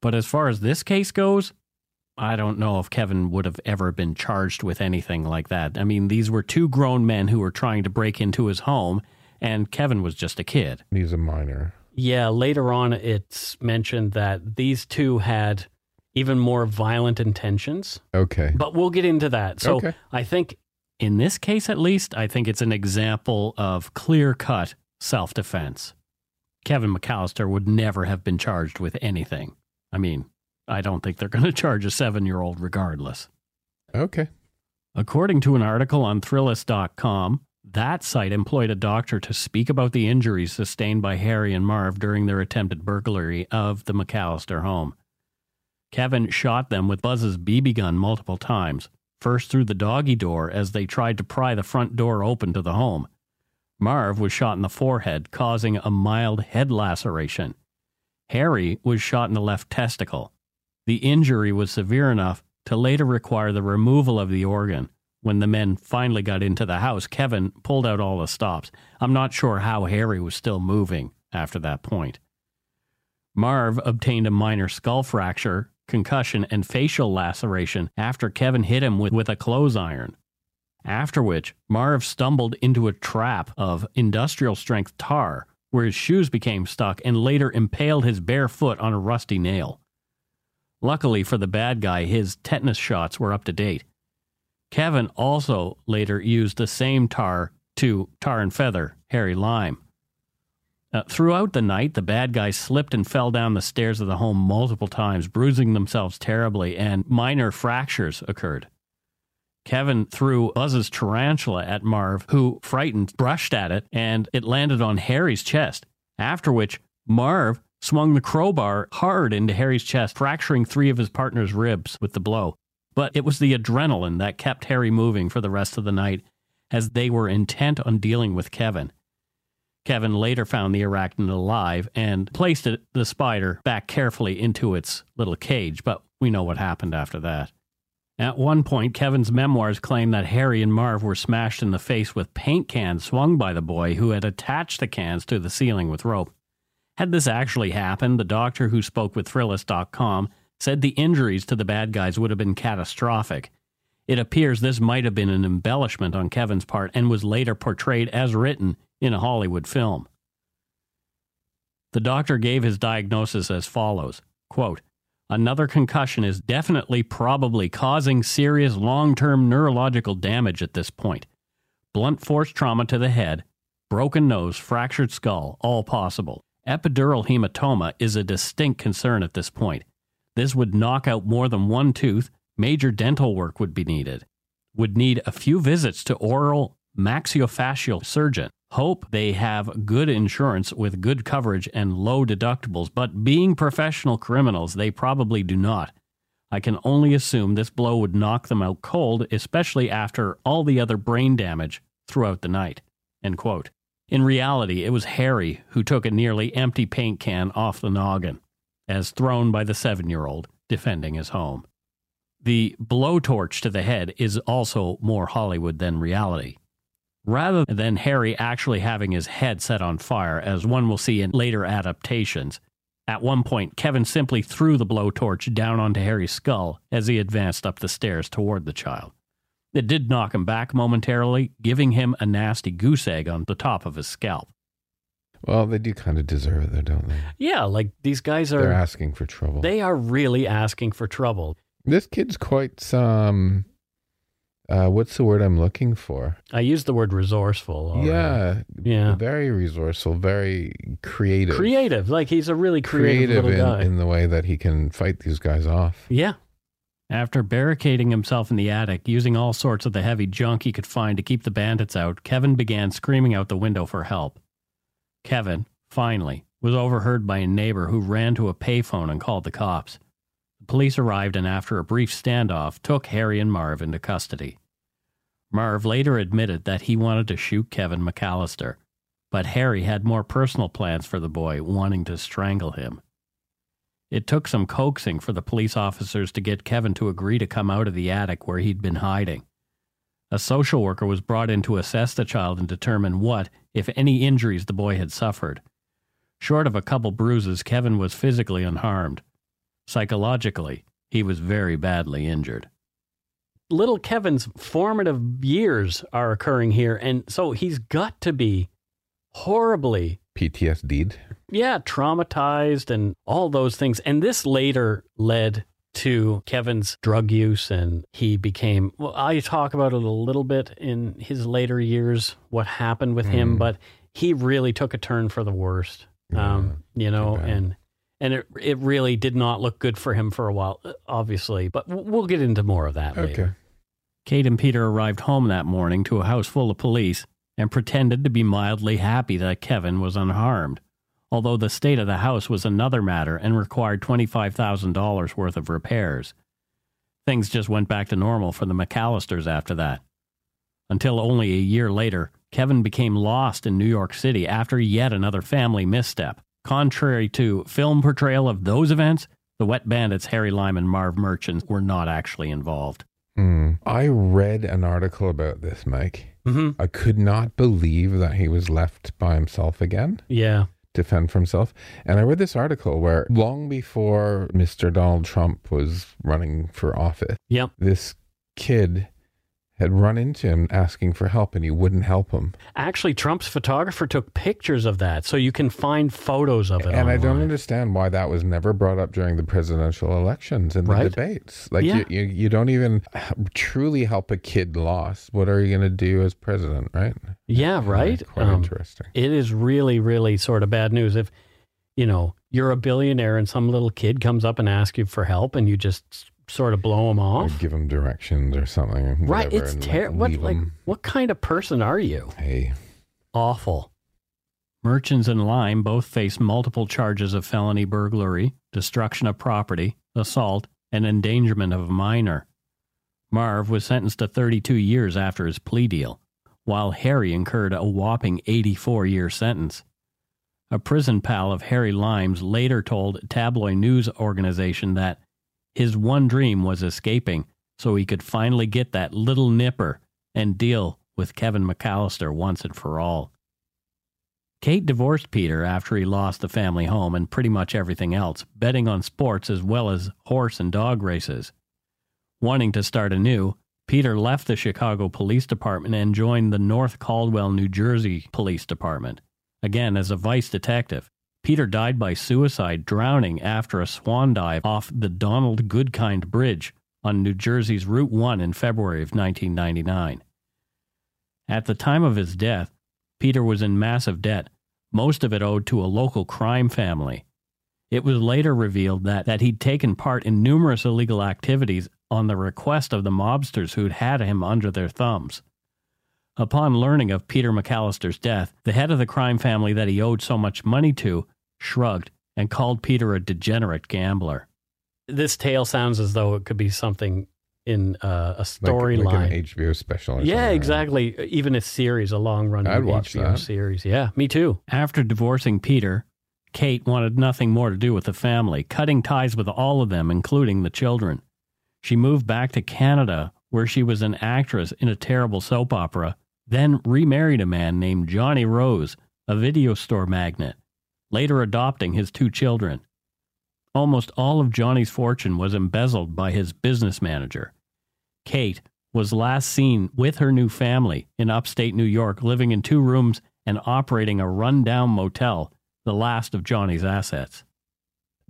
[SPEAKER 6] But as far as this case goes, I don't know if Kevin would have ever been charged with anything like that. I mean, these were two grown men who were trying to break into his home, and Kevin was just a kid.
[SPEAKER 4] He's a minor.
[SPEAKER 1] Yeah, later on, it's mentioned that these two had even more violent intentions.
[SPEAKER 4] Okay.
[SPEAKER 1] But we'll get into that. So
[SPEAKER 4] Okay.
[SPEAKER 1] I think
[SPEAKER 6] In this case, at least, I think it's an example of clear cut self defense. Kevin McAllister would never have been charged with anything. I mean, I don't think they're going to charge a seven year old regardless.
[SPEAKER 4] Okay.
[SPEAKER 6] According to an article on Thrillist.com, that site employed a doctor to speak about the injuries sustained by Harry and Marv during their attempted burglary of the McAllister home. Kevin shot them with Buzz's BB gun multiple times, first through the doggy door as they tried to pry the front door open to the home. Marv was shot in the forehead, causing a mild head laceration. Harry was shot in the left testicle. The injury was severe enough to later require the removal of the organ. When the men finally got into the house, Kevin pulled out all the stops. I'm not sure how Harry was still moving after that point. Marv obtained a minor skull fracture, concussion, and facial laceration after Kevin hit him with, with a clothes iron. After which, Marv stumbled into a trap of industrial strength tar where his shoes became stuck and later impaled his bare foot on a rusty nail. Luckily for the bad guy, his tetanus shots were up to date. Kevin also later used the same tar to tar and feather Harry Lime. Uh, throughout the night, the bad guys slipped and fell down the stairs of the home multiple times, bruising themselves terribly, and minor fractures occurred. Kevin threw Buzz's tarantula at Marv, who, frightened, brushed at it, and it landed on Harry's chest. After which, Marv swung the crowbar hard into Harry's chest, fracturing three of his partner's ribs with the blow. But it was the adrenaline that kept Harry moving for the rest of the night, as they were intent on dealing with Kevin. Kevin later found the arachnid alive and placed it, the spider back carefully into its little cage, but we know what happened after that. At one point, Kevin's memoirs claim that Harry and Marv were smashed in the face with paint cans swung by the boy who had attached the cans to the ceiling with rope. Had this actually happened, the doctor who spoke with Thrillist.com said the injuries to the bad guys would have been catastrophic. It appears this might have been an embellishment on Kevin's part and was later portrayed as written in a Hollywood film. The doctor gave his diagnosis as follows quote, Another concussion is definitely probably causing serious long term neurological damage at this point. Blunt force trauma to the head, broken nose, fractured skull, all possible. Epidural hematoma is a distinct concern at this point. This would knock out more than one tooth, major dental work would be needed. Would need a few visits to oral maxillofacial surgeon. Hope they have good insurance with good coverage and low deductibles, but being professional criminals, they probably do not. I can only assume this blow would knock them out cold, especially after all the other brain damage throughout the night. In reality, it was Harry who took a nearly empty paint can off the noggin, as thrown by the seven year old defending his home. The blowtorch to the head is also more Hollywood than reality. Rather than Harry actually having his head set on fire, as one will see in later adaptations, at one point Kevin simply threw the blowtorch down onto Harry's skull as he advanced up the stairs toward the child. It did knock him back momentarily, giving him a nasty goose egg on the top of his scalp.
[SPEAKER 4] Well, they do kind of deserve it, though, don't they?
[SPEAKER 1] Yeah, like these guys are.
[SPEAKER 4] They're asking for trouble.
[SPEAKER 1] They are really asking for trouble.
[SPEAKER 4] this kid's quite um, uh, what's the word I'm looking for?
[SPEAKER 1] I use the word resourceful.
[SPEAKER 4] Yeah,
[SPEAKER 1] Yeah.
[SPEAKER 4] very resourceful, very creative,
[SPEAKER 1] Creative. Like he's a really creative,
[SPEAKER 4] creative
[SPEAKER 1] little guy.
[SPEAKER 4] in, in the way that he can fight these guys off.
[SPEAKER 1] yeah.
[SPEAKER 6] After barricading himself in the attic, using all sorts of the heavy junk he could find to keep the bandits out, Kevin began screaming out the window for help. Kevin, finally, was overheard by a neighbor who ran to a payphone and called the cops. Police arrived and, after a brief standoff, took Harry and Marv into custody. Marv later admitted that he wanted to shoot Kevin McAllister, but Harry had more personal plans for the boy, wanting to strangle him. It took some coaxing for the police officers to get Kevin to agree to come out of the attic where he'd been hiding. A social worker was brought in to assess the child and determine what, if any, injuries the boy had suffered. Short of a couple bruises, Kevin was physically unharmed. Psychologically, he was very badly injured.
[SPEAKER 1] Little Kevin's formative years are occurring here. And so he's got to be horribly
[SPEAKER 4] PTSD.
[SPEAKER 1] yeah, traumatized and all those things. And this later led to Kevin's drug use, and he became. Well, I talk about it a little bit in his later years, what happened with him,
[SPEAKER 4] Mm.
[SPEAKER 1] but he really took a turn for the worst. Um, you know, and and it it really did not look good for him for a while, uh, obviously. But we'll get into more of that
[SPEAKER 4] Okay.
[SPEAKER 1] later.
[SPEAKER 6] Kate and Peter arrived home that morning to a house full of police and pretended to be mildly happy that Kevin was unharmed, although the state of the house was another matter and required $25,000 worth of repairs. Things just went back to normal for the McAllisters after that. Until only a year later, Kevin became lost in New York City after yet another family misstep. Contrary to film portrayal of those events, the Wet Bandits Harry Lime and Marv Merchants were not actually involved.
[SPEAKER 4] Hmm. I read an article about this, Mike.
[SPEAKER 1] Mm-hmm.
[SPEAKER 4] I could not believe that he was left by himself again
[SPEAKER 1] Yeah.
[SPEAKER 4] to fend for himself. And I read this article where long before Mr. Donald Trump was running for office,
[SPEAKER 1] Yep.
[SPEAKER 4] this kid had run into him asking for help and he wouldn't help him.
[SPEAKER 1] Actually, Trump's photographer took pictures of that, so you can find photos of it.
[SPEAKER 4] And I don't understand why that was never brought up during the presidential elections and the
[SPEAKER 1] Right.
[SPEAKER 4] debates. Like
[SPEAKER 1] Yeah.
[SPEAKER 4] you, you, you don't even truly help a kid lost. What are you going to do as president, right?
[SPEAKER 1] Yeah, right.
[SPEAKER 4] Quite
[SPEAKER 1] Um,
[SPEAKER 4] interesting.
[SPEAKER 1] It is really, really sort of bad news if you know you're a billionaire and some little kid comes up and asks you for help, and you just sort of blow him
[SPEAKER 4] Or
[SPEAKER 1] off.
[SPEAKER 4] give him directions or something.
[SPEAKER 1] Right?
[SPEAKER 4] whatever,
[SPEAKER 1] It's
[SPEAKER 4] and, like,
[SPEAKER 1] terrible. What
[SPEAKER 4] leave
[SPEAKER 1] like
[SPEAKER 4] 'em.
[SPEAKER 1] what kind of person are you?
[SPEAKER 4] Hey,
[SPEAKER 1] Awful.
[SPEAKER 6] Merchants and Lime both face multiple charges of felony burglary, destruction of property, assault, and endangerment of a minor. Marv was sentenced to 32 years after his plea deal, while Harry incurred a whopping 84 year sentence. A prison pal of Harry Lime's later told tabloid news organization that his one dream was escaping so he could finally get that little nipper and deal with Kevin McAllister once and for all. Kate divorced Peter after he lost the family home and pretty much everything else, betting on sports as well as horse and dog races. Wanting to start anew, Peter left the Chicago Police Department and joined the North Caldwell, New Jersey Police Department, again as a vice detective. Peter died by suicide drowning after a swan dive off the Donald Goodkind Bridge on New Jersey's Route 1 in February of 1999. At the time of his death, Peter was in massive debt, most of it owed to a local crime family. It was later revealed that, that he'd taken part in numerous illegal activities on the request of the mobsters who'd had him under their thumbs. Upon learning of Peter McAllister's death, the head of the crime family that he owed so much money to shrugged and called Peter a degenerate gambler.
[SPEAKER 1] This tale sounds as though it could be something in uh, a storyline.
[SPEAKER 4] like an HBO special. Or
[SPEAKER 1] yeah,
[SPEAKER 4] something, right?
[SPEAKER 1] exactly. Even a series, a long running
[SPEAKER 4] I'd watch
[SPEAKER 1] HBO
[SPEAKER 4] that.
[SPEAKER 1] series. Yeah, me too.
[SPEAKER 6] After divorcing Peter, Kate wanted nothing more to do with the family, cutting ties with all of them, including the children. She moved back to Canada, where she was an actress in a terrible soap opera, then remarried a man named Johnny Rose, a video store magnate, later adopting his two children. Almost all of Johnny's fortune was embezzled by his business manager. Kate was last seen with her new family in upstate New York, living in two rooms
[SPEAKER 7] and operating a rundown motel, the last of Johnny's assets.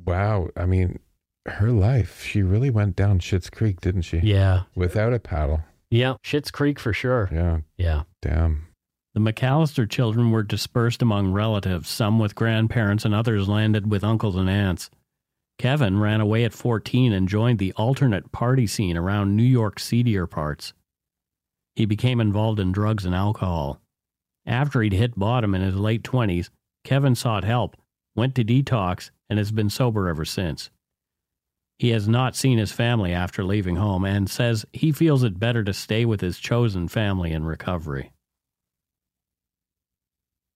[SPEAKER 4] Wow. I mean, her life, she really went down Schitt's Creek, didn't she?
[SPEAKER 6] Yeah.
[SPEAKER 4] Without a paddle.
[SPEAKER 6] Yeah. Schitt's Creek for sure.
[SPEAKER 4] Yeah.
[SPEAKER 6] Yeah.
[SPEAKER 4] Damn.
[SPEAKER 7] The McAllister children were dispersed among relatives, some with grandparents and others landed with uncles and aunts. Kevin ran away at 14 and joined the alternate party scene around New York's seedier parts. He became involved in drugs and alcohol. After he'd hit bottom in his late 20s, Kevin sought help, went to detox, and has been sober ever since. He has not seen his family after leaving home and says he feels it better to stay with his chosen family in recovery.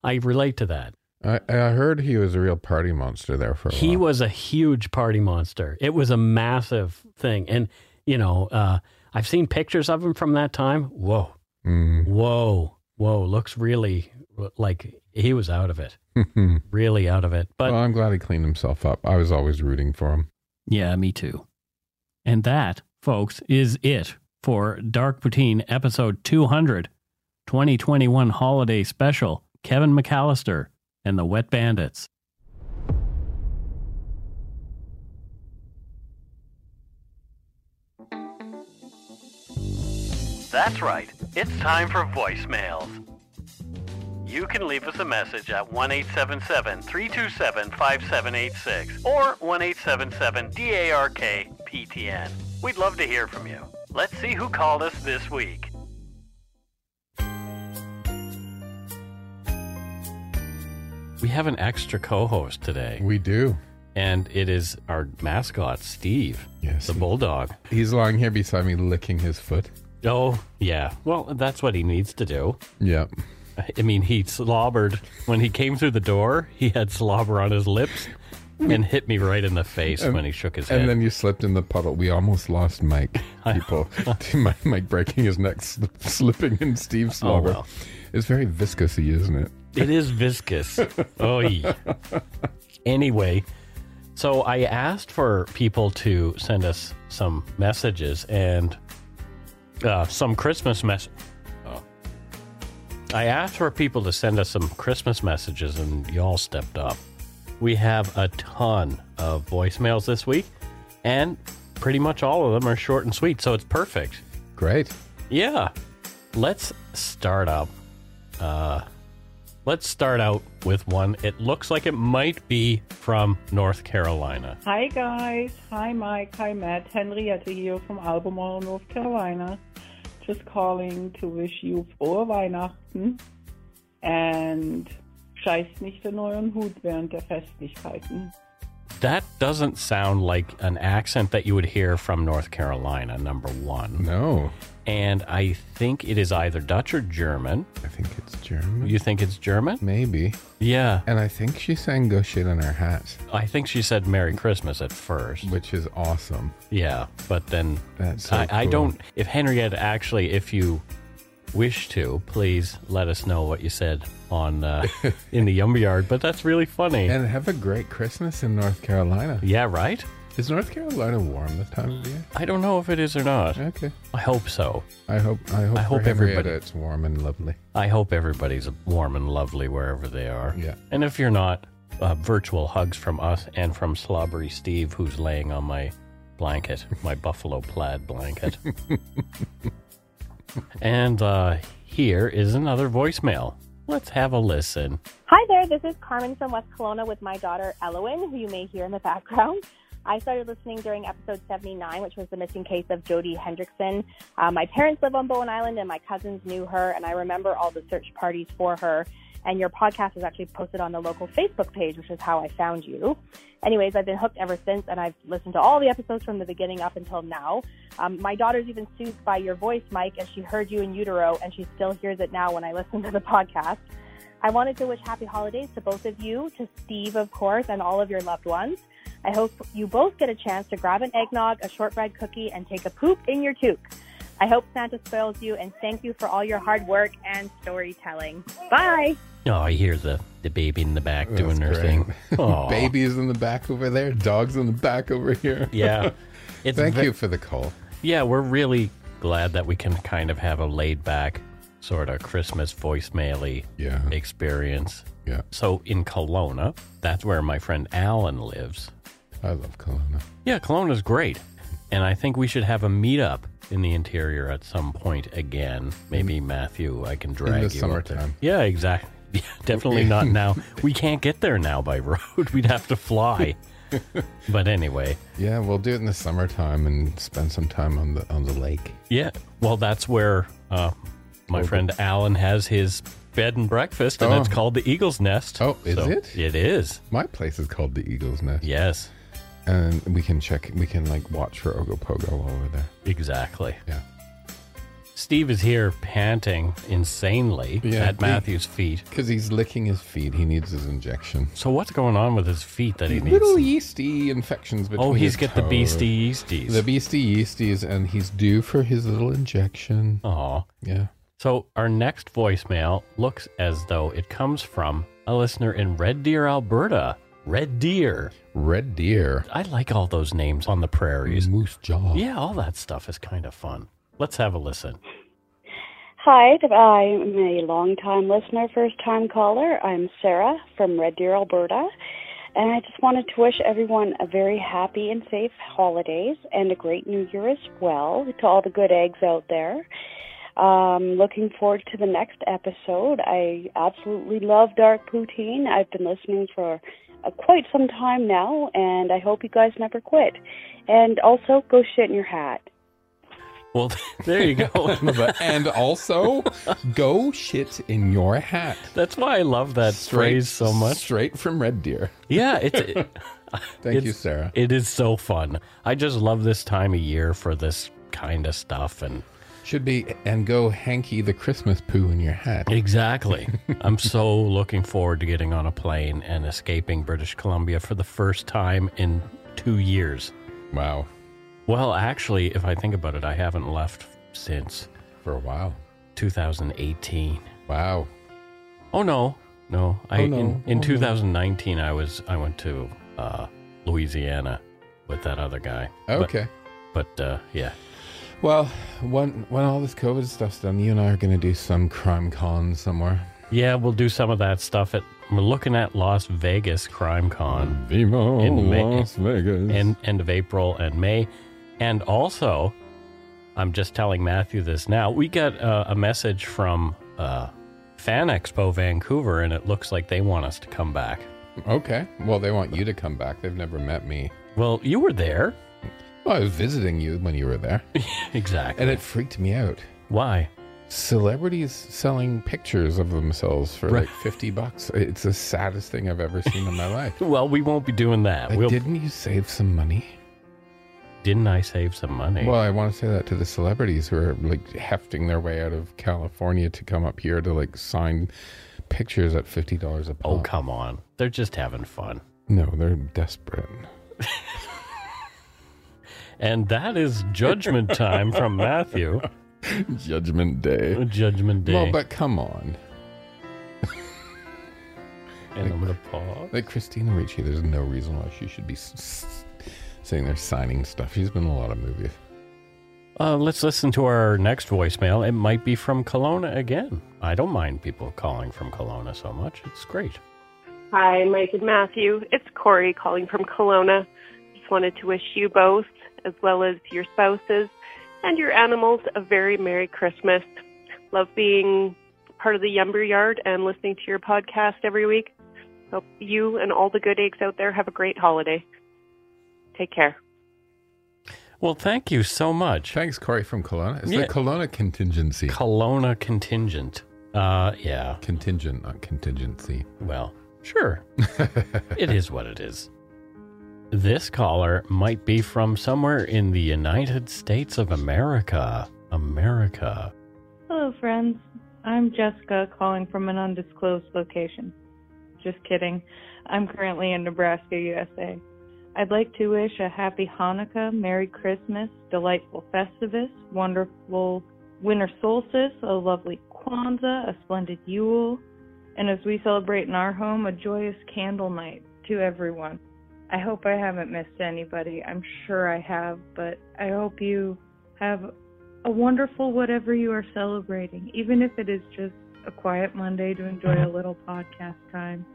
[SPEAKER 6] I relate to that.
[SPEAKER 4] I, I heard he was a real party monster there for a while.
[SPEAKER 6] He
[SPEAKER 4] while.
[SPEAKER 6] was a huge party monster. It was a massive thing. And, you know, uh, I've seen pictures of him from that time. Whoa.
[SPEAKER 4] Mm.
[SPEAKER 6] Whoa. Whoa. Looks really like he was out of it. Really out of it. But
[SPEAKER 4] I'm glad he cleaned himself up. I was always rooting for him.
[SPEAKER 7] Yeah, me too. And that, folks, is it for Dark Poutine episode 200, 2021 holiday special. Kevin McAllister and the Wet Bandits.
[SPEAKER 1] That's right. It's time for voicemails. You can leave us a message at 1 877 327 5786 or 1 877 DARK PTN. We'd love to hear from you. Let's see who called us this week.
[SPEAKER 6] we have an extra co host today.
[SPEAKER 4] We do.
[SPEAKER 6] And it is our mascot, Steve,
[SPEAKER 4] Yes.
[SPEAKER 6] the bulldog.
[SPEAKER 4] He's lying here beside me licking his foot.
[SPEAKER 6] Oh, yeah. Well, that's what he needs to do.
[SPEAKER 4] Yeah.
[SPEAKER 6] I mean, he slobbered when he came through the door. He had slobber on his lips and hit me right in the face
[SPEAKER 4] And-
[SPEAKER 6] when he shook his head.
[SPEAKER 4] And then you slipped in the puddle. We almost lost Mike. People, Mike, Mike breaking his neck, sli- slipping in Steve's
[SPEAKER 6] Oh,
[SPEAKER 4] slobber.
[SPEAKER 6] well.
[SPEAKER 4] It's very viscousy, isn't it?
[SPEAKER 6] it is viscous. Oy. Anyway, so I asked for people to send us some messages and uh, some Christmas mess. I asked for people to send us some Christmas messages, and y'all stepped up. We have a ton of voicemails this week, and pretty much all of them are short and sweet, so it's perfect.
[SPEAKER 4] Great.
[SPEAKER 6] Yeah. Let's start up. Uh, let's start out with one. It looks like it might be from North Carolina.
[SPEAKER 8] Hi guys, hi Mike, hi Matt, Henriette here from Albemarle, North Carolina. Just calling to wish you frohe Weihnachten and scheißt nicht in euren Hut während der Festlichkeiten.
[SPEAKER 6] That doesn't sound like an accent that you would hear from North Carolina, number one.
[SPEAKER 4] No.
[SPEAKER 6] And I think it is either Dutch or German.
[SPEAKER 4] I think it's German.
[SPEAKER 6] You think it's German?
[SPEAKER 4] Maybe.
[SPEAKER 6] Yeah.
[SPEAKER 4] And I think she sang Go Shit in Her Hat,
[SPEAKER 6] I think she said Merry Christmas at first.
[SPEAKER 4] which is awesome.
[SPEAKER 6] Yeah. But then
[SPEAKER 4] That's so
[SPEAKER 6] I, I don't. If Henriette actually, if you wish to, please let us know what you said on uh, in the Yummy Yard. But that's really funny.
[SPEAKER 4] And have a great Christmas in North Carolina.
[SPEAKER 6] yeah, right.
[SPEAKER 4] Is North Carolina warm this time of year?
[SPEAKER 6] I don't know if it is or not.
[SPEAKER 4] Okay.
[SPEAKER 6] I hope so.
[SPEAKER 4] I hope. I hope.
[SPEAKER 6] I hope everybody-
[SPEAKER 4] It's warm and lovely.
[SPEAKER 6] I hope everybody's warm and lovely wherever they are.
[SPEAKER 4] Yeah.
[SPEAKER 6] And if you're not, uh, virtual hugs from us and from Slobbery Steve, who's laying on my blanket, my buffalo plaid blanket. and uh, here is another voicemail. Let's have a listen.
[SPEAKER 9] Hi there, this is Carmen from West Kelowna with my daughter Elowen, who you may hear in the background. I started listening during episode 79, which was the missing case of Jody Hendrickson. Uh, my parents live on Bowen Island, and my cousins knew her, and I remember all the search parties for her. And your podcast was actually posted on the local Facebook page, which is how I found you. Anyways, I've been hooked ever since, and I've listened to all the episodes from the beginning up until now. Um, my daughter's even soothed by your voice, Mike, as she heard you in utero, and she still hears it now when I listen to the podcast. I wanted to wish happy holidays to both of you, to Steve, of course, and all of your loved ones. I hope you both get a chance to grab an eggnog, a shortbread cookie, and take a poop in your toque. I hope Santa spoils you, and thank you for all your hard work and storytelling. Bye.
[SPEAKER 6] Oh, I hear the, the baby in the back doing
[SPEAKER 4] That's
[SPEAKER 6] her
[SPEAKER 4] great.
[SPEAKER 6] thing. Aw.
[SPEAKER 4] Babies in the back over there. Dogs in the back over here.
[SPEAKER 6] Yeah. It's
[SPEAKER 4] Thank
[SPEAKER 6] ve-
[SPEAKER 4] you for the call.
[SPEAKER 6] Yeah, we're really glad that we can kind of have a laid back sort of Christmas voicemaily
[SPEAKER 4] Yeah.
[SPEAKER 6] experience.
[SPEAKER 4] Yeah.
[SPEAKER 6] So in Kelowna, that's where my friend Alan lives.
[SPEAKER 4] I love Kelowna.
[SPEAKER 6] Yeah, Kelowna's great. And I think we should have a meetup in the interior at some point again. Maybe Matthew, I can drag
[SPEAKER 4] the
[SPEAKER 6] you up there.
[SPEAKER 4] summertime.
[SPEAKER 6] Yeah, exactly. Yeah, definitely not now. We can't get there now by road. We'd have to fly. but anyway,
[SPEAKER 4] Yeah, we'll do it in the summertime and spend some time on the on the lake.
[SPEAKER 6] yeah. Well, that's where uh, my friend Alan has his bed and breakfast, and
[SPEAKER 4] Oh.
[SPEAKER 6] it's called the Eagle's Nest.
[SPEAKER 4] Oh, is
[SPEAKER 6] So
[SPEAKER 4] it?
[SPEAKER 6] It is.
[SPEAKER 4] My place is called the Eagle's Nest.
[SPEAKER 6] Yes,
[SPEAKER 4] And we can check we can like watch for Ogopogo while we're there.
[SPEAKER 6] exactly.
[SPEAKER 4] Yeah.
[SPEAKER 6] Steve is here panting insanely
[SPEAKER 4] Yeah,
[SPEAKER 6] at
[SPEAKER 4] he-
[SPEAKER 6] Matthew's feet.
[SPEAKER 4] Because he's licking his feet. He needs his injection.
[SPEAKER 6] So what's going on with his feet that he needs?
[SPEAKER 4] Little yeasty infections between
[SPEAKER 6] oh, he's
[SPEAKER 4] his
[SPEAKER 6] got the
[SPEAKER 4] toes.
[SPEAKER 6] beastie yeasties.
[SPEAKER 4] The beastie yeasties, and he's due for his little injection.
[SPEAKER 6] Aw.
[SPEAKER 4] Yeah.
[SPEAKER 6] So our next voicemail looks as though it comes from a listener in Red Deer, Alberta. Red Deer.
[SPEAKER 4] Red deer.
[SPEAKER 6] I like all those names on the prairies.
[SPEAKER 4] Moose jaw.
[SPEAKER 6] Yeah, all that stuff is kind of fun. Let's have a listen.
[SPEAKER 10] Hi, I'm a long-time listener, first-time caller. I'm Sarah from Red Deer, Alberta, and I just wanted to wish everyone a very happy and safe holidays and a great New Year as well to all the good eggs out there. Um, looking forward to the next episode. I absolutely love Dark Poutine. I've been listening for uh, quite some time now, and I hope you guys never quit. And also, go shit in your hat.
[SPEAKER 6] Well, there you go.
[SPEAKER 4] And also, go shit in your hat.
[SPEAKER 6] That's why I love that phrase so much.
[SPEAKER 4] Straight from Red Deer.
[SPEAKER 6] Yeah, it's. It,
[SPEAKER 4] Thank you,
[SPEAKER 6] it's-
[SPEAKER 4] Sarah.
[SPEAKER 6] It is so fun. I just love this time of year for this kind of stuff, and
[SPEAKER 4] Should be and go hanky the Christmas poo in your hat.
[SPEAKER 6] Exactly. I'm so looking forward to getting on a plane and escaping British Columbia for the first time in two years.
[SPEAKER 4] Wow.
[SPEAKER 6] Well, actually, if I think about it, I haven't left since
[SPEAKER 4] For a while.
[SPEAKER 6] 2018.
[SPEAKER 4] Wow.
[SPEAKER 6] Oh no, no. I
[SPEAKER 4] Oh, no.
[SPEAKER 6] in, in
[SPEAKER 4] Oh, no.
[SPEAKER 6] 2019 I was I went to uh, Louisiana with that other guy. But-
[SPEAKER 4] Okay.
[SPEAKER 6] But, uh, yeah.
[SPEAKER 4] Well, when when all this COVID stuff's done, you and I are going to do some crime con somewhere.
[SPEAKER 6] Yeah, we'll do some of that stuff at we're looking at Las Vegas Crime Con.
[SPEAKER 4] Viva
[SPEAKER 6] in May,
[SPEAKER 4] Las Vegas.
[SPEAKER 6] end, end of April and May. And also, I'm just telling Matthew this now. We got uh, a message from uh, Fan Expo Vancouver, and it looks like they want us to come back.
[SPEAKER 4] Okay. Well, they want you to come back. They've never met me.
[SPEAKER 6] Well, you were there.
[SPEAKER 4] Well, I was visiting you when you were there.
[SPEAKER 6] exactly.
[SPEAKER 4] And it freaked me out.
[SPEAKER 6] Why?
[SPEAKER 4] Celebrities selling pictures of themselves for
[SPEAKER 6] Right.
[SPEAKER 4] like 50 bucks. It's the saddest thing I've ever seen in my life.
[SPEAKER 6] Well, we won't be doing that.
[SPEAKER 4] Like,
[SPEAKER 6] we'll,
[SPEAKER 4] didn't you save some money?
[SPEAKER 6] didn't I save some money?
[SPEAKER 4] Well, I want to say that to the celebrities who are like hefting their way out of California to come up here to like sign pictures at fifty dollars a pop.
[SPEAKER 6] oh, come on. They're just having fun.
[SPEAKER 4] No, they're desperate.
[SPEAKER 6] And that is judgment time from Matthew.
[SPEAKER 4] Judgment Day.
[SPEAKER 6] Judgment Day.
[SPEAKER 4] Well, but come on.
[SPEAKER 6] and I'm going to pause.
[SPEAKER 4] Like Christina Ricci, there's no reason why she should be s- s- sitting there signing stuff. She's been in a lot of movies.
[SPEAKER 6] Uh, let's listen to our next voicemail. It might be from Kelowna again. I don't mind people calling from Kelowna so much. It's great.
[SPEAKER 11] Hi, Mike and Matthew. It's Corey calling from Kelowna. Just wanted to wish you both, as well as your spouses and your animals, a very Merry Christmas. Love being part of the Yumber Yard and listening to your podcast every week. Hope you and all the good eggs out there have a great holiday. Take care.
[SPEAKER 6] Well, thank you so much.
[SPEAKER 4] Thanks, Corey from Kelowna. It's
[SPEAKER 6] Yeah.
[SPEAKER 4] the Kelowna contingency.
[SPEAKER 6] Kelowna contingent. Uh, yeah.
[SPEAKER 4] Contingent, not contingency.
[SPEAKER 6] Well, sure. it is what it is. This caller might be from somewhere in the United States of America. America.
[SPEAKER 12] Hello, friends. I'm Jessica calling from an undisclosed location. Just kidding. I'm currently in Nebraska, USA. I'd like to wish a happy Hanukkah, Merry Christmas, delightful Festivus, wonderful winter solstice, a lovely Kwanzaa, a splendid Yule, and as we celebrate in our home, a joyous candle night to everyone. I hope I haven't missed anybody. I'm sure I have, but I hope you have a wonderful whatever you are celebrating, even if it is just a quiet Monday to enjoy a little podcast time.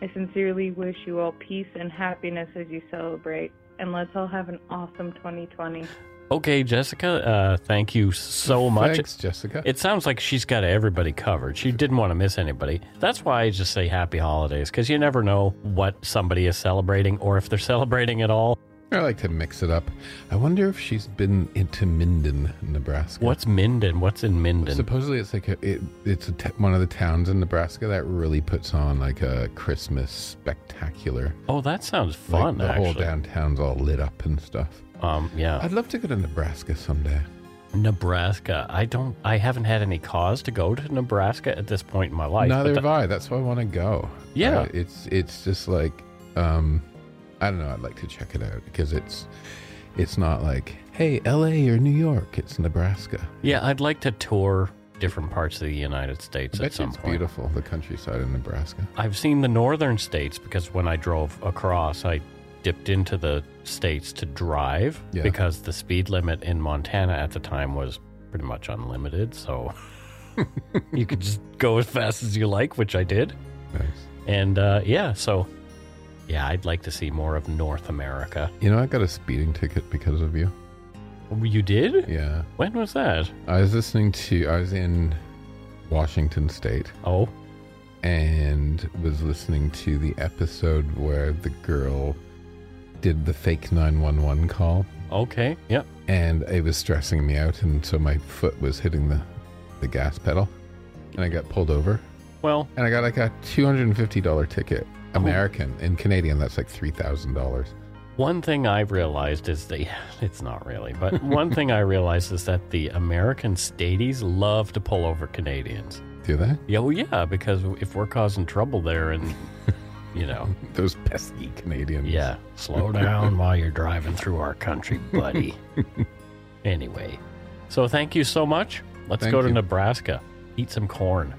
[SPEAKER 12] I sincerely wish you all peace and happiness as you celebrate, and let's all have an awesome 2020.
[SPEAKER 6] Okay, Jessica, uh, thank you so much.
[SPEAKER 4] Thanks, Jessica.
[SPEAKER 6] It sounds like she's got everybody covered. She didn't want to miss anybody. That's why I just say happy holidays, because you never know what somebody is celebrating or if they're celebrating at all.
[SPEAKER 4] I like to mix it up. I wonder if she's been into Minden, Nebraska.
[SPEAKER 6] What's Minden? What's in Minden?
[SPEAKER 4] Supposedly, it's like a, it, it's a t- one of the towns in Nebraska that really puts on like a Christmas spectacular.
[SPEAKER 6] Oh, that sounds fun.
[SPEAKER 4] Like the
[SPEAKER 6] actually.
[SPEAKER 4] whole downtown's all lit up and stuff.
[SPEAKER 6] Um, yeah.
[SPEAKER 4] I'd love to go to Nebraska someday.
[SPEAKER 6] Nebraska. I don't. I haven't had any cause to go to Nebraska at this point in my life.
[SPEAKER 4] Neither have I. That's why I want to go.
[SPEAKER 6] Yeah.
[SPEAKER 4] Uh, it's it's just like um, I don't know. I'd like to check it out because it's it's not like hey L.A. or New York. It's Nebraska.
[SPEAKER 6] Yeah, I'd like to tour different parts of the United States at some
[SPEAKER 4] it's
[SPEAKER 6] point.
[SPEAKER 4] beautiful, the countryside in Nebraska.
[SPEAKER 6] I've seen the northern states because when I drove across, I dipped into the states to drive
[SPEAKER 4] Yeah.
[SPEAKER 6] because the speed limit in Montana at the time was pretty much unlimited. So you could just go as fast as you like, which I did.
[SPEAKER 4] Nice.
[SPEAKER 6] And uh, yeah, so yeah, I'd like to see more of North America.
[SPEAKER 4] You know, I got a speeding ticket because of you.
[SPEAKER 6] You did?
[SPEAKER 4] Yeah.
[SPEAKER 6] When was that?
[SPEAKER 4] I was listening to. I was in Washington State.
[SPEAKER 6] Oh.
[SPEAKER 4] And was listening to the episode where the girl did the fake nine one one call.
[SPEAKER 6] Okay. Yep.
[SPEAKER 4] And it was stressing me out, and so my foot was hitting the the gas pedal, and I got pulled over.
[SPEAKER 6] Well,
[SPEAKER 4] and I got like a two hundred and fifty dollar ticket, American. In Canadian, that's like three thousand dollars.
[SPEAKER 6] One thing I've realized is that it's not really, but one thing I realized is that the American staties love to pull over Canadians.
[SPEAKER 4] Do they?
[SPEAKER 6] Yeah, well, yeah, because if we're causing trouble there and, you know,
[SPEAKER 4] those pesky Canadians.
[SPEAKER 6] Yeah, slow down while you're driving through our country, buddy. anyway, so thank you so much. Let's
[SPEAKER 4] Thank
[SPEAKER 6] go to
[SPEAKER 4] you.
[SPEAKER 6] Nebraska. Eat some corn.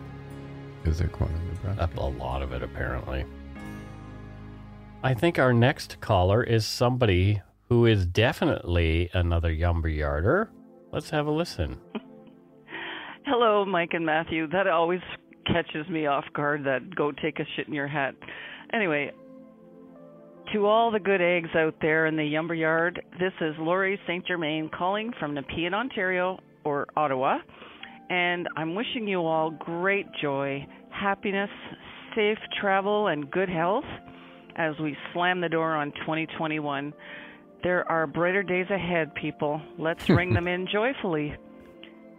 [SPEAKER 4] Is there corn in Nebraska?
[SPEAKER 6] A lot of it, apparently. I think our next caller is somebody who is definitely another Yumber Yarder. Let's have a listen.
[SPEAKER 11] Hello, Mike and Matthew. That always catches me off guard. That go take a shit in your hat. Anyway, to all the good eggs out there in the Yumber Yard, this is Laurie St. Germain calling from Nepean, Ontario, or Ottawa, and I'm wishing you all great joy, happiness, safe travel, and good health as we slam the door on 2021. There are brighter days ahead, people. Let's ring them in joyfully.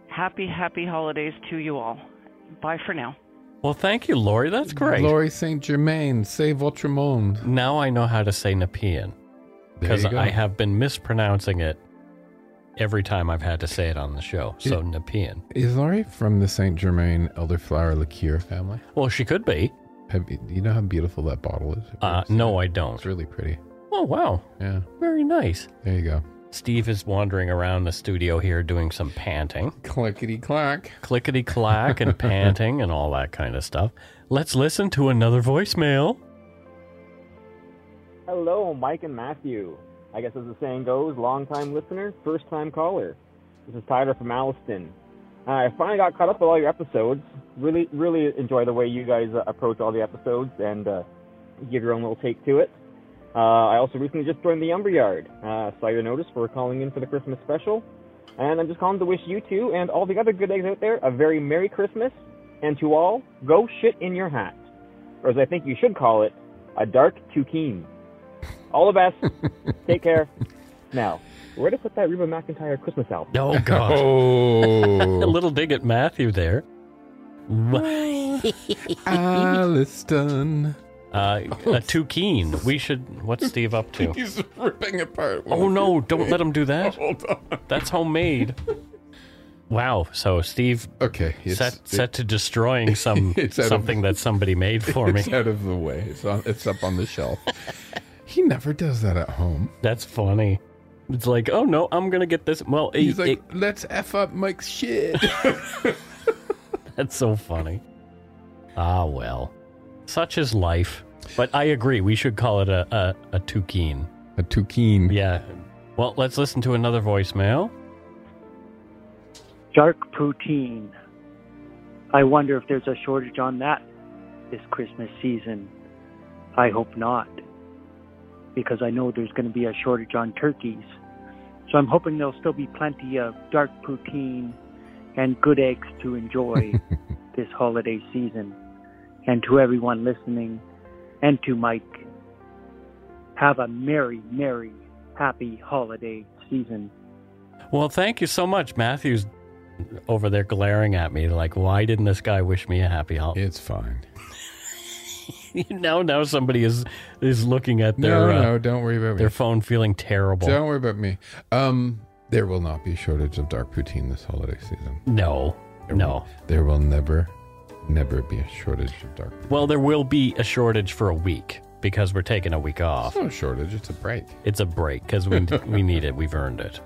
[SPEAKER 11] Happy, happy holidays to you all. Bye for now.
[SPEAKER 6] Well, thank you, Lori. That's great.
[SPEAKER 4] Laurie Saint Germain, say votre monde.
[SPEAKER 6] Now I know how to say Nepean because. I have been mispronouncing it every time I've had to say it on the show. So Nepean.
[SPEAKER 4] Is Laurie from the Saint Germain elderflower liqueur family?
[SPEAKER 6] Well, she could be.
[SPEAKER 4] Have you, you know how beautiful that bottle is?
[SPEAKER 6] Uh, no, I don't.
[SPEAKER 4] It's really pretty.
[SPEAKER 6] Oh, wow.
[SPEAKER 4] Yeah.
[SPEAKER 6] Very nice.
[SPEAKER 4] There you go.
[SPEAKER 6] Steve is wandering around the studio here doing some panting.
[SPEAKER 4] Clickety clack.
[SPEAKER 6] Clickety clack and panting and all that kind of stuff. Let's listen to another voicemail.
[SPEAKER 13] Hello, Mike and Matthew. I guess as the saying goes, long time listener, first time caller. This is Tyler from Alliston. Uh, I finally got caught up with all your episodes. Really, really enjoy the way you guys uh, approach all the episodes and uh, give your own little take to it. Uh, I also recently just joined the Umber Yard. Uh, saw your notice for calling in for the Christmas special. And I'm just calling to wish you two and all the other good eggs out there a very Merry Christmas. And to all, go shit in your hat. Or as I think you should call it, a dark toucan. All the best. Take care. Now, where to put that Reba McEntire Christmas album?
[SPEAKER 6] Oh, God.
[SPEAKER 4] Oh.
[SPEAKER 6] a little dig at Matthew there.
[SPEAKER 4] Alliston.
[SPEAKER 6] Uh, too keen. We should. What's Steve up to?
[SPEAKER 4] He's ripping apart.
[SPEAKER 6] Oh no! Don't let him do that.
[SPEAKER 4] Hold on.
[SPEAKER 6] That's homemade. Wow. So Steve,
[SPEAKER 4] okay, it's-
[SPEAKER 6] set
[SPEAKER 4] it-
[SPEAKER 6] set to destroying some
[SPEAKER 4] It's out of-
[SPEAKER 6] something that somebody made for me.
[SPEAKER 4] It's out of the way. It's on. It's up on the shelf. he never does that at home.
[SPEAKER 6] That's funny. It's like, oh no, I'm gonna get this. Well,
[SPEAKER 4] He's
[SPEAKER 6] it-
[SPEAKER 4] like, let's f up Mike's shit.
[SPEAKER 6] that's so funny. Ah well, such is life. But I agree. We should call it a a, a toucan.
[SPEAKER 4] A toucan.
[SPEAKER 6] Yeah. Well, let's listen to another voicemail.
[SPEAKER 14] Dark poutine. I wonder if there's a shortage on that this Christmas season. I hope not, because I know there's going to be a shortage on turkeys. So I'm hoping there'll still be plenty of dark poutine and good eggs to enjoy this holiday season. And to everyone listening, and to Mike, have a merry, merry, happy holiday season.
[SPEAKER 6] Well, thank you so much. Matthew's over there glaring at me like, why didn't this guy wish me a happy holiday?
[SPEAKER 4] It's fine.
[SPEAKER 6] now, now somebody is is looking at their
[SPEAKER 4] No,
[SPEAKER 6] uh,
[SPEAKER 4] no, don't worry about me.
[SPEAKER 6] their phone, feeling terrible.
[SPEAKER 4] Don't worry about me. Um, there will not be a shortage of dark poutine this holiday season.
[SPEAKER 6] No,
[SPEAKER 4] There
[SPEAKER 6] no.
[SPEAKER 4] will- there will never, never be a shortage of dark.
[SPEAKER 6] Well, there will be a shortage for a week because we're taking a week off.
[SPEAKER 4] It's no shortage. It's a break.
[SPEAKER 6] It's a break because we we need it. We've earned it.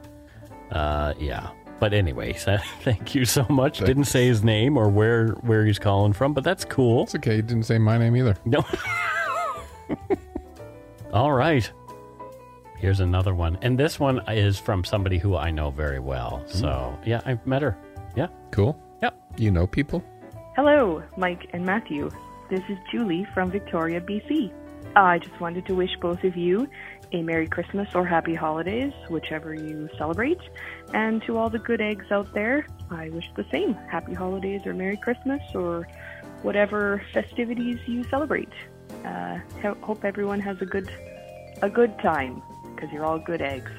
[SPEAKER 6] Uh, yeah. But anyway, so thank you so much. Didn't say his name or where where he's calling from, but that's cool.
[SPEAKER 4] It's okay. You didn't say my name either.
[SPEAKER 6] No. All right. Here's another one, and this one is from somebody who I know very well. So yeah, I've met her. Yeah.
[SPEAKER 4] Cool.
[SPEAKER 6] Yep.
[SPEAKER 4] You know people.
[SPEAKER 15] Hello, Mike and Matthew. This is Julie from Victoria, BC. I just wanted to wish both of you a Merry Christmas or Happy Holidays, whichever you celebrate. And to all the good eggs out there, I wish the same. Happy Holidays or Merry Christmas or whatever festivities you celebrate. Uh, hope everyone has a good a good time because you're all good eggs.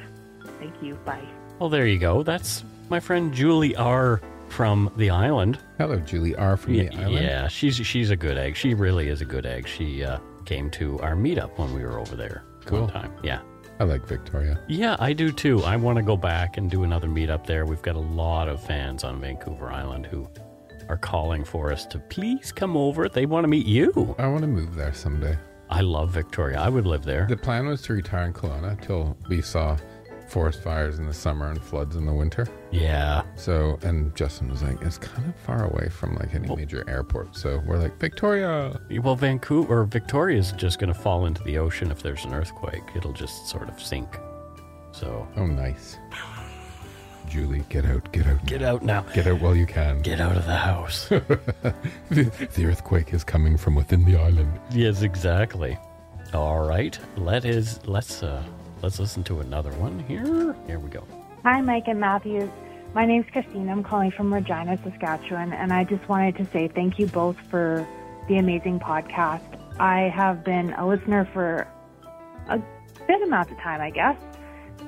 [SPEAKER 15] Thank you. Bye.
[SPEAKER 6] Well, there you go. That's my friend Julie R from the island.
[SPEAKER 4] Hello, Julie R from the island.
[SPEAKER 6] Yeah, she's she's a good egg. She really is a good egg. She uh, came to our meetup when we were over there
[SPEAKER 4] Cool.
[SPEAKER 6] one time. Yeah.
[SPEAKER 4] I like Victoria.
[SPEAKER 6] Yeah, I do too. I want to go back and do another meetup there. We've got a lot of fans on Vancouver Island who are calling for us to please come over. They want to meet you.
[SPEAKER 4] I want to move there someday.
[SPEAKER 6] I love Victoria. I would live there.
[SPEAKER 4] The plan was to retire in Kelowna till we saw forest fires in the summer and floods in the winter.
[SPEAKER 6] Yeah.
[SPEAKER 4] So, and Justin was like, it's kind of far away from like any major airport. So we're like, Victoria.
[SPEAKER 6] Well, Vancouver or Victoria is just going to fall into the ocean if there's an earthquake. It'll just sort of sink. So,
[SPEAKER 4] Oh, nice. Julie, get out, get out.
[SPEAKER 6] Get out now.
[SPEAKER 4] Get out while you can.
[SPEAKER 6] Get out of the house.
[SPEAKER 4] the, the earthquake is coming from within the island.
[SPEAKER 6] yes, exactly. All right. Let is let's uh let's listen to another one here. Here we go.
[SPEAKER 16] Hi, Mike and Matthew. My name's Christine. I'm calling from Regina, Saskatchewan, and I just wanted to say thank you both for the amazing podcast. I have been a listener for a bit amount of time, I guess,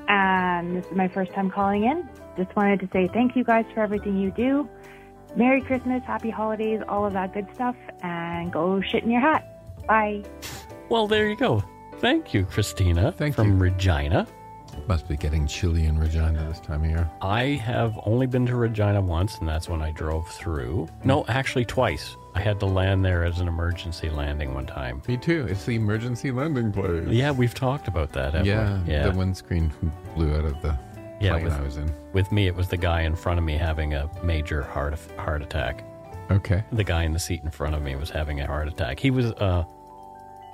[SPEAKER 16] and this is my first time calling in. Just wanted to say thank you guys for everything you do. Merry Christmas, Happy Holidays, all of that good stuff, and go shit in your hat. Bye.
[SPEAKER 6] Well, there you go. Thank you, Christina.
[SPEAKER 4] Thank
[SPEAKER 6] from Regina.
[SPEAKER 4] Must be getting chilly in Regina this time of year.
[SPEAKER 6] I have only been to Regina once, and that's when I drove through. No, actually twice. I had to land there as an emergency landing one time.
[SPEAKER 4] Me too. It's the emergency landing place.
[SPEAKER 6] Yeah, we've talked about that. haven't we?
[SPEAKER 4] Yeah,
[SPEAKER 6] yeah.
[SPEAKER 4] the windscreen blew out of the
[SPEAKER 6] Yeah,
[SPEAKER 4] plane
[SPEAKER 6] with,
[SPEAKER 4] I was in.
[SPEAKER 6] with me, it was the guy in front of me having a major heart heart attack.
[SPEAKER 4] Okay.
[SPEAKER 6] The guy in the seat in front of me was having a heart attack. He was uh,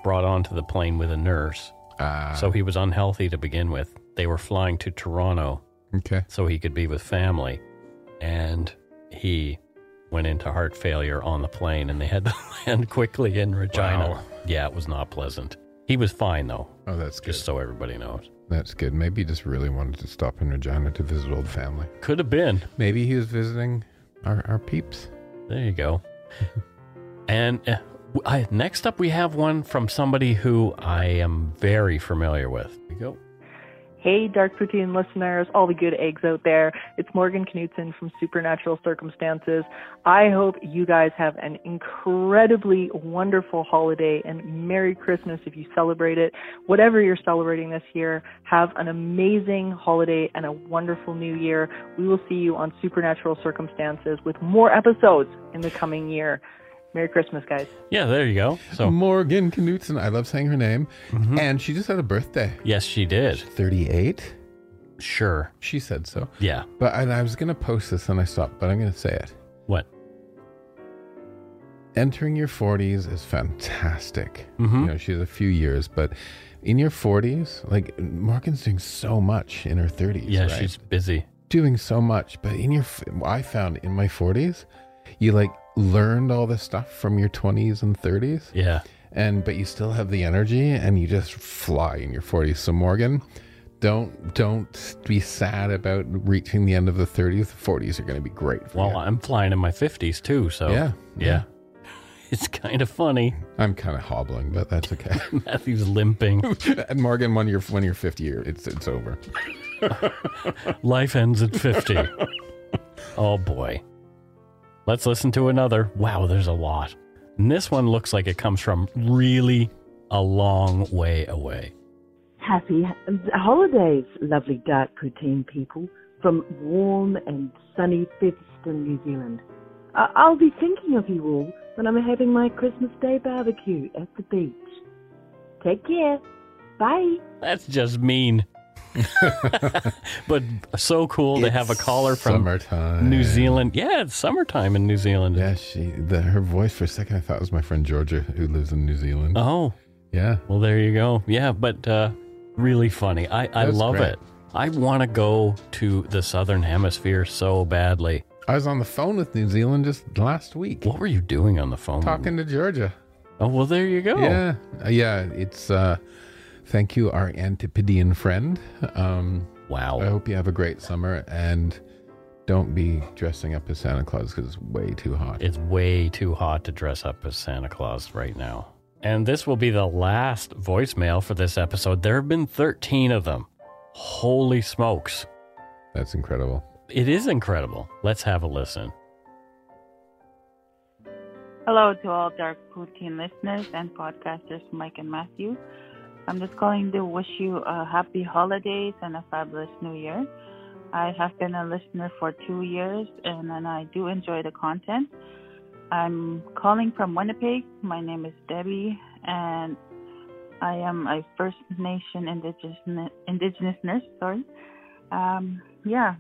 [SPEAKER 6] brought onto the plane with a nurse,
[SPEAKER 4] Ah.
[SPEAKER 6] so he was unhealthy to begin with. They were flying to Toronto,
[SPEAKER 4] Okay.
[SPEAKER 6] so he could be with family, and he went into heart failure on the plane, and they had to land quickly in Regina.
[SPEAKER 4] Wow.
[SPEAKER 6] Yeah, it was not pleasant. He was fine though.
[SPEAKER 4] Oh, that's good.
[SPEAKER 6] Just so everybody knows.
[SPEAKER 4] That's good. Maybe he just really wanted to stop in Regina to visit old family.
[SPEAKER 6] Could have been.
[SPEAKER 4] Maybe he was visiting our, our peeps.
[SPEAKER 6] There you go. and uh, I, next up, we have one from somebody who I am very familiar with. Here go.
[SPEAKER 17] Hey, Dark Poutine listeners, all the good eggs out there. It's Morgan Knutson from Supernatural Circumstances. I hope you guys have an incredibly wonderful holiday and Merry Christmas if you celebrate it. Whatever you're celebrating this year, have an amazing holiday and a wonderful new year. We will see you on Supernatural Circumstances with more episodes in the coming year. Merry Christmas, guys.
[SPEAKER 6] Yeah, there you go. So
[SPEAKER 4] Morgan Knutson. I love saying her name. And she just had a birthday.
[SPEAKER 6] yes, she did.
[SPEAKER 4] 38?
[SPEAKER 6] Sure.
[SPEAKER 4] She said so.
[SPEAKER 6] Yeah.
[SPEAKER 4] But and I was going to post this and I stopped, but I'm going to say it.
[SPEAKER 6] What?
[SPEAKER 4] Entering your 40s is fantastic.
[SPEAKER 6] Mhm.
[SPEAKER 4] You know, she has a few years, but in your 40s, like Morgan's doing so much in her 30s.
[SPEAKER 6] Yeah,
[SPEAKER 4] right?
[SPEAKER 6] she's busy.
[SPEAKER 4] doing so much, but in your, I found in my 40s, you like learned all this stuff from your 20s and 30s.
[SPEAKER 6] Yeah.
[SPEAKER 4] And, but you still have the energy and you just fly in your 40s. So, Morgan, don't don't be sad about reaching the end of the 30s. The 40s are going to be great. For
[SPEAKER 6] Well, I'm flying in my 50s too, so
[SPEAKER 4] Yeah,
[SPEAKER 6] yeah. It's kind of funny.
[SPEAKER 4] I'm kind of hobbling, but that's okay.
[SPEAKER 6] Matthew's limping.
[SPEAKER 4] and Morgan, when you're when you're 50, you're, it's it's over.
[SPEAKER 6] Life ends at 50. oh boy. Let's listen to another. Wow, there's a lot. And this one looks like it comes from really a long way away.
[SPEAKER 18] Happy holidays, lovely dark poutine people from warm and sunny Featherston, New Zealand. I'll be thinking of you all when I'm having my Christmas Day barbecue at the beach. Take care. Bye.
[SPEAKER 6] That's just mean. but so cool to have a caller from
[SPEAKER 4] summertime.
[SPEAKER 6] New Zealand. Yeah, it's summertime in New Zealand.
[SPEAKER 4] Yeah, she the, her voice for a second I thought it was my friend Georgia who lives in New Zealand.
[SPEAKER 6] Oh.
[SPEAKER 4] Yeah.
[SPEAKER 6] Well, there you go. Yeah, but uh, really funny. I, I love
[SPEAKER 4] great.
[SPEAKER 6] it. I want to go to the Southern Hemisphere so badly.
[SPEAKER 4] I was on the phone with New Zealand just last week.
[SPEAKER 6] What were you doing on the phone?
[SPEAKER 4] Talking to Georgia.
[SPEAKER 6] Oh, well, there you go.
[SPEAKER 4] Yeah. Uh, yeah, it's uh thank you our Antipodean friend. Um
[SPEAKER 6] wow.
[SPEAKER 4] I hope you have a great summer and don't be dressing up as Santa Claus cuz it's way too hot.
[SPEAKER 6] It's way too hot to dress up as Santa Claus right now. And this will be the last voicemail for this episode. There have been 13 of them. Holy smokes.
[SPEAKER 4] That's incredible.
[SPEAKER 6] It is incredible. Let's have a listen.
[SPEAKER 19] Hello to all Dark Poutine listeners and podcasters, Mike and Matthew. I'm just calling to wish you a happy holidays and a fabulous new year. I have been a listener for two years and, and I do enjoy the content. I'm calling from Winnipeg. My name is Debbie and I am a First Nation Indigenous, indigenous nurse. Sorry. Um, yeah.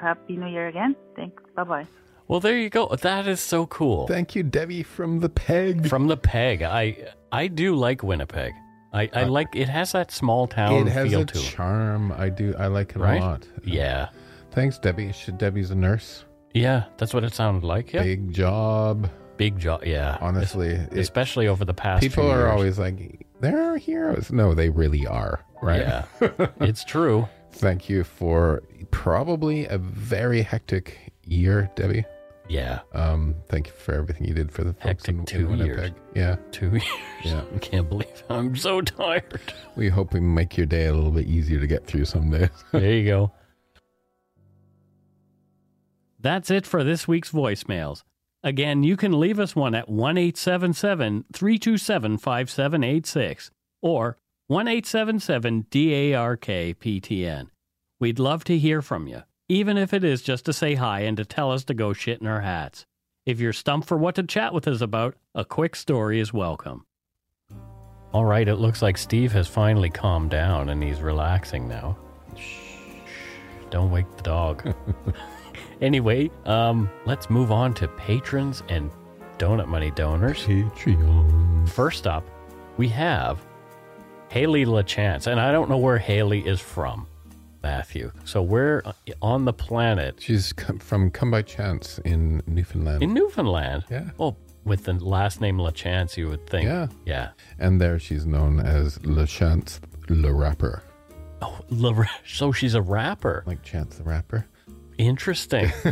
[SPEAKER 19] Happy New Year again. Thanks. Bye bye.
[SPEAKER 6] Well, there you go. That is so cool.
[SPEAKER 4] Thank you, Debbie from the Peg.
[SPEAKER 6] From the Peg. I I do like Winnipeg. I, I uh, like it has that small town
[SPEAKER 4] it has
[SPEAKER 6] feel
[SPEAKER 4] a
[SPEAKER 6] to it.
[SPEAKER 4] charm. I do I like it
[SPEAKER 6] Right?
[SPEAKER 4] a lot.
[SPEAKER 6] Yeah.
[SPEAKER 4] Thanks, Debbie. Should Debbie's a nurse?
[SPEAKER 6] Yeah, that's what it sounded like. Yeah.
[SPEAKER 4] Big job.
[SPEAKER 6] Big job. Yeah.
[SPEAKER 4] Honestly, it-
[SPEAKER 6] Especially over the past
[SPEAKER 4] people are
[SPEAKER 6] years.
[SPEAKER 4] always like, "There are heroes." No, they really are. Right?
[SPEAKER 6] Yeah. it's true.
[SPEAKER 4] Thank you for probably a very hectic year, Debbie.
[SPEAKER 6] Yeah.
[SPEAKER 4] Um, thank you for everything you did for the folks
[SPEAKER 6] Hectic
[SPEAKER 4] in, in
[SPEAKER 6] two
[SPEAKER 4] Winnipeg.
[SPEAKER 6] years.
[SPEAKER 4] Yeah.
[SPEAKER 6] Two years.
[SPEAKER 4] Yeah.
[SPEAKER 6] I can't believe I'm so tired.
[SPEAKER 4] We hope we make your day a little bit easier to get through some days.
[SPEAKER 6] There you go.
[SPEAKER 20] That's it for this week's voicemails. Again, you can leave us one at 1 877 327 5786 or 1 877 DARK PTN. We'd love to hear from you, even if it is just to say hi and to tell us to go shit in our hats. If you're stumped for what to chat with us about, a quick story is welcome.
[SPEAKER 6] All right, it looks like Steve has finally calmed down and he's relaxing now. Shh, don't wake the dog. anyway, um, let's move on to patrons and donut money donors.
[SPEAKER 4] Patreon.
[SPEAKER 6] First up, we have Haley LaChance, and I don't know where Haley is from, Matthew. So where uh, on the planet?
[SPEAKER 4] She's come from Come by Chance in Newfoundland.
[SPEAKER 6] In Newfoundland.
[SPEAKER 4] Yeah.
[SPEAKER 6] Well, with the last name LaChance, you would think.
[SPEAKER 4] Yeah.
[SPEAKER 6] Yeah.
[SPEAKER 4] And there she's known as Le Chance Le Rapper.
[SPEAKER 6] Oh, La- so she's a rapper.
[SPEAKER 4] Like Chance the Rapper.
[SPEAKER 6] Interesting.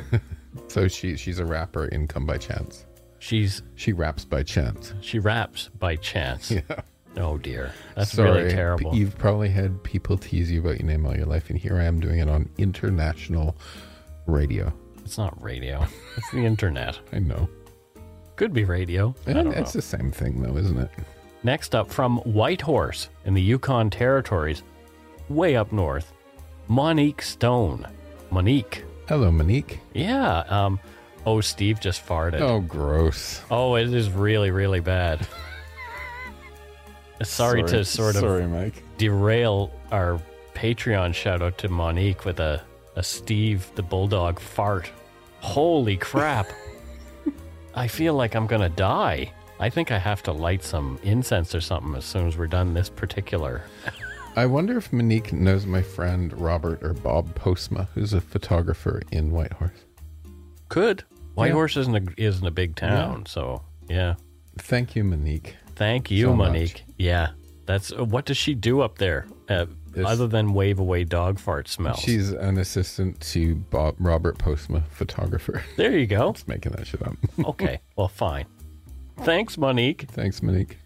[SPEAKER 4] So she she's a rapper in Come by Chance.
[SPEAKER 6] She's
[SPEAKER 4] she raps by chance.
[SPEAKER 6] She raps by chance.
[SPEAKER 4] Yeah.
[SPEAKER 6] Oh dear, that's
[SPEAKER 4] Sorry,
[SPEAKER 6] really terrible.
[SPEAKER 4] You've probably had people tease you about your name all your life, and here I am doing it on international radio.
[SPEAKER 6] It's not radio. It's the internet.
[SPEAKER 4] I know.
[SPEAKER 6] Could be radio. I don't
[SPEAKER 4] it's
[SPEAKER 6] know.
[SPEAKER 4] the same thing, though, isn't it?
[SPEAKER 6] Next up from Whitehorse in the Yukon Territories, way up north, Monique Stone. Monique.
[SPEAKER 4] Hello, Monique.
[SPEAKER 6] Yeah. Um. Oh, Steve just farted.
[SPEAKER 4] Oh, gross.
[SPEAKER 6] Oh, it is really, really bad. Sorry,
[SPEAKER 4] Sorry.
[SPEAKER 6] to sort of
[SPEAKER 4] Sorry, Mike.
[SPEAKER 6] derail our Patreon shout out to Monique with a, a Steve the Bulldog fart. Holy crap. I feel like I'm going to die. I think I have to light some incense or something as soon as we're done this particular
[SPEAKER 4] I wonder if Monique knows my friend Robert or Bob Postma, who's a photographer in Whitehorse.
[SPEAKER 6] Could. Whitehorse
[SPEAKER 4] Yeah.
[SPEAKER 6] isn't a, isn't a big town, so yeah.
[SPEAKER 4] Thank you, Monique.
[SPEAKER 6] Thank you,
[SPEAKER 4] So much.
[SPEAKER 6] Monique. Yeah, that's uh, what does she do up there, uh, other than wave away dog fart smells?
[SPEAKER 4] She's an assistant to Bob Robert Postma, photographer.
[SPEAKER 6] There you go.
[SPEAKER 4] Just making that shit up.
[SPEAKER 6] okay, well, fine. Thanks, Monique.
[SPEAKER 4] Thanks, Monique.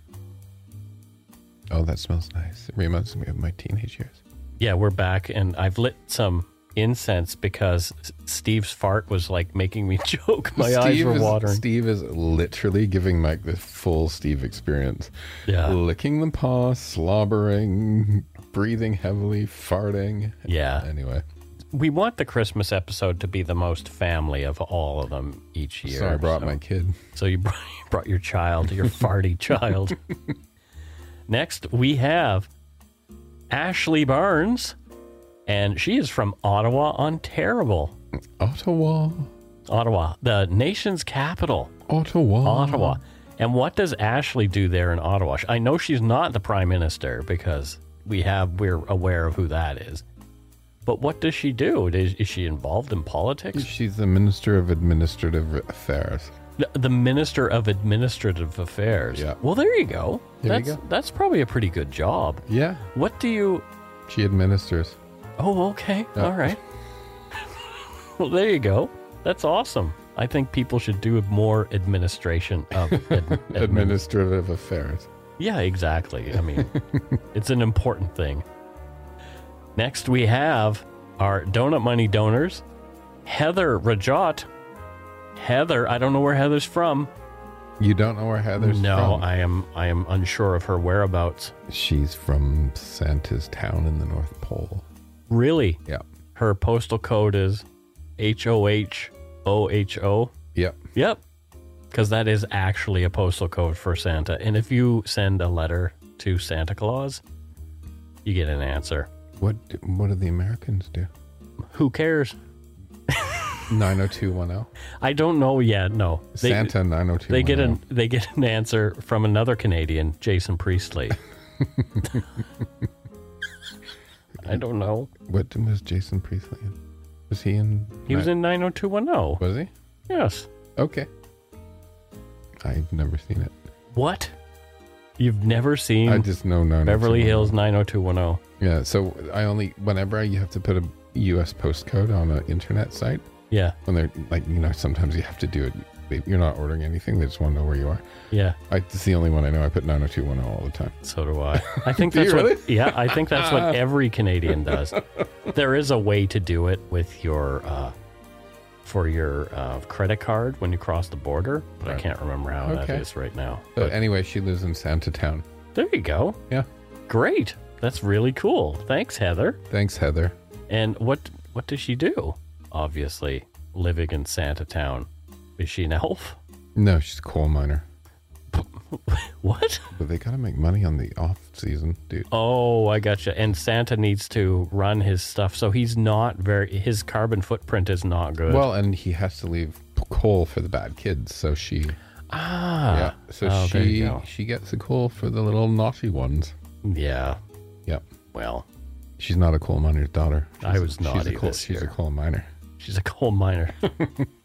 [SPEAKER 4] Oh, that smells nice. It reminds me of my teenage years.
[SPEAKER 6] Yeah, we're back, and I've lit some incense because Steve's fart was like making me choke. My eyes were
[SPEAKER 4] is,
[SPEAKER 6] watering.
[SPEAKER 4] Steve is literally giving Mike the full Steve experience.
[SPEAKER 6] Yeah.
[SPEAKER 4] Licking the paw, slobbering, breathing heavily, farting.
[SPEAKER 6] Yeah.
[SPEAKER 4] Anyway.
[SPEAKER 6] We want the Christmas episode to be the most family of all of them each year.
[SPEAKER 4] So I brought my kid.
[SPEAKER 6] So you brought, you brought your child, your farty child. Next, we have Ashley Barnes, and she is from Ottawa, Ontario.
[SPEAKER 4] Ottawa.
[SPEAKER 6] Ottawa, the nation's capital.
[SPEAKER 4] Ottawa.
[SPEAKER 6] Ottawa. And what does Ashley do there in Ottawa? I know she's not the prime minister because we have we're aware of who that is. But what does she do? Is, is she involved in politics?
[SPEAKER 4] She's the Minister of Administrative Affairs.
[SPEAKER 6] The, the Minister of Administrative Affairs. Yeah. Well, there you go.
[SPEAKER 4] There you
[SPEAKER 6] that's,
[SPEAKER 4] go.
[SPEAKER 6] That's probably a pretty good job.
[SPEAKER 4] Yeah.
[SPEAKER 6] What do you?
[SPEAKER 4] She administers.
[SPEAKER 6] Oh, okay. All right. well, there you go. That's awesome. I think people should do more administration of ad- admin-
[SPEAKER 4] Administrative Affairs.
[SPEAKER 6] Yeah, exactly. I mean, it's an important thing. Next, we have our donut money donors, Heather Rajat. Heather, I don't know where Heather's from.
[SPEAKER 4] You don't know where Heather's
[SPEAKER 6] no,
[SPEAKER 4] from?
[SPEAKER 6] No, I am. I am unsure of her whereabouts.
[SPEAKER 4] She's from Santa's town in the North Pole.
[SPEAKER 6] Really?
[SPEAKER 4] Yeah.
[SPEAKER 6] Her postal code is H O H O H O.
[SPEAKER 4] Yep.
[SPEAKER 6] Yep. Because that is actually a postal code for Santa. And if you send a letter to Santa Claus, you get an answer.
[SPEAKER 4] What do- What do the Americans do?
[SPEAKER 6] Who cares?
[SPEAKER 4] 90210.
[SPEAKER 6] I don't know yet. No,
[SPEAKER 4] Santa 90210.
[SPEAKER 6] They get an they get an answer from another Canadian, Jason Priestley. I don't know.
[SPEAKER 4] What was Jason Priestley in? Was he in?
[SPEAKER 6] He was in 90210.
[SPEAKER 4] Was he?
[SPEAKER 6] Yes.
[SPEAKER 4] Okay. I've never seen it.
[SPEAKER 6] What? You've never seen?
[SPEAKER 4] I just know no.
[SPEAKER 6] Oh Beverly Hills 90210.
[SPEAKER 4] Yeah. So I only whenever you have to put a U.S. postcode on an internet site.
[SPEAKER 6] Yeah.
[SPEAKER 4] When they're like you know sometimes you have to do it. You're not ordering anything. They just want to know where you are.
[SPEAKER 6] Yeah.
[SPEAKER 4] I, it's the only one I know. I put 90210 all the time.
[SPEAKER 6] So do I. I think that's what.
[SPEAKER 4] really?
[SPEAKER 6] Yeah, I think that's what every Canadian does. There is a way to do it with your uh, for your uh, credit card when you cross the border, but I can't remember how that
[SPEAKER 4] Okay.
[SPEAKER 6] is right now.
[SPEAKER 4] So anyway, she lives in Santa Town.
[SPEAKER 6] There you go.
[SPEAKER 4] Yeah.
[SPEAKER 6] Great. That's really cool. Thanks, Heather.
[SPEAKER 4] Thanks, Heather.
[SPEAKER 6] And what what does she do? Obviously, living in Santa Town. Is she an elf?
[SPEAKER 4] No, she's a coal miner.
[SPEAKER 6] What?
[SPEAKER 4] But they gotta make money on the off season, dude.
[SPEAKER 6] Oh, I gotcha. And Santa needs to run his stuff, so he's not very. His carbon footprint is not good.
[SPEAKER 4] Well, and he has to leave coal for the bad kids, so she.
[SPEAKER 6] ah,
[SPEAKER 4] yeah. So
[SPEAKER 6] oh,
[SPEAKER 4] she she gets the coal for the little naughty ones.
[SPEAKER 6] Yeah.
[SPEAKER 4] Yep.
[SPEAKER 6] Well,
[SPEAKER 4] she's not a coal miner's daughter.
[SPEAKER 6] I
[SPEAKER 4] She's a-
[SPEAKER 6] was
[SPEAKER 4] she's
[SPEAKER 6] naughty
[SPEAKER 4] a coal,
[SPEAKER 6] this
[SPEAKER 4] She's a
[SPEAKER 6] year.
[SPEAKER 4] coal miner.
[SPEAKER 6] She's a coal miner.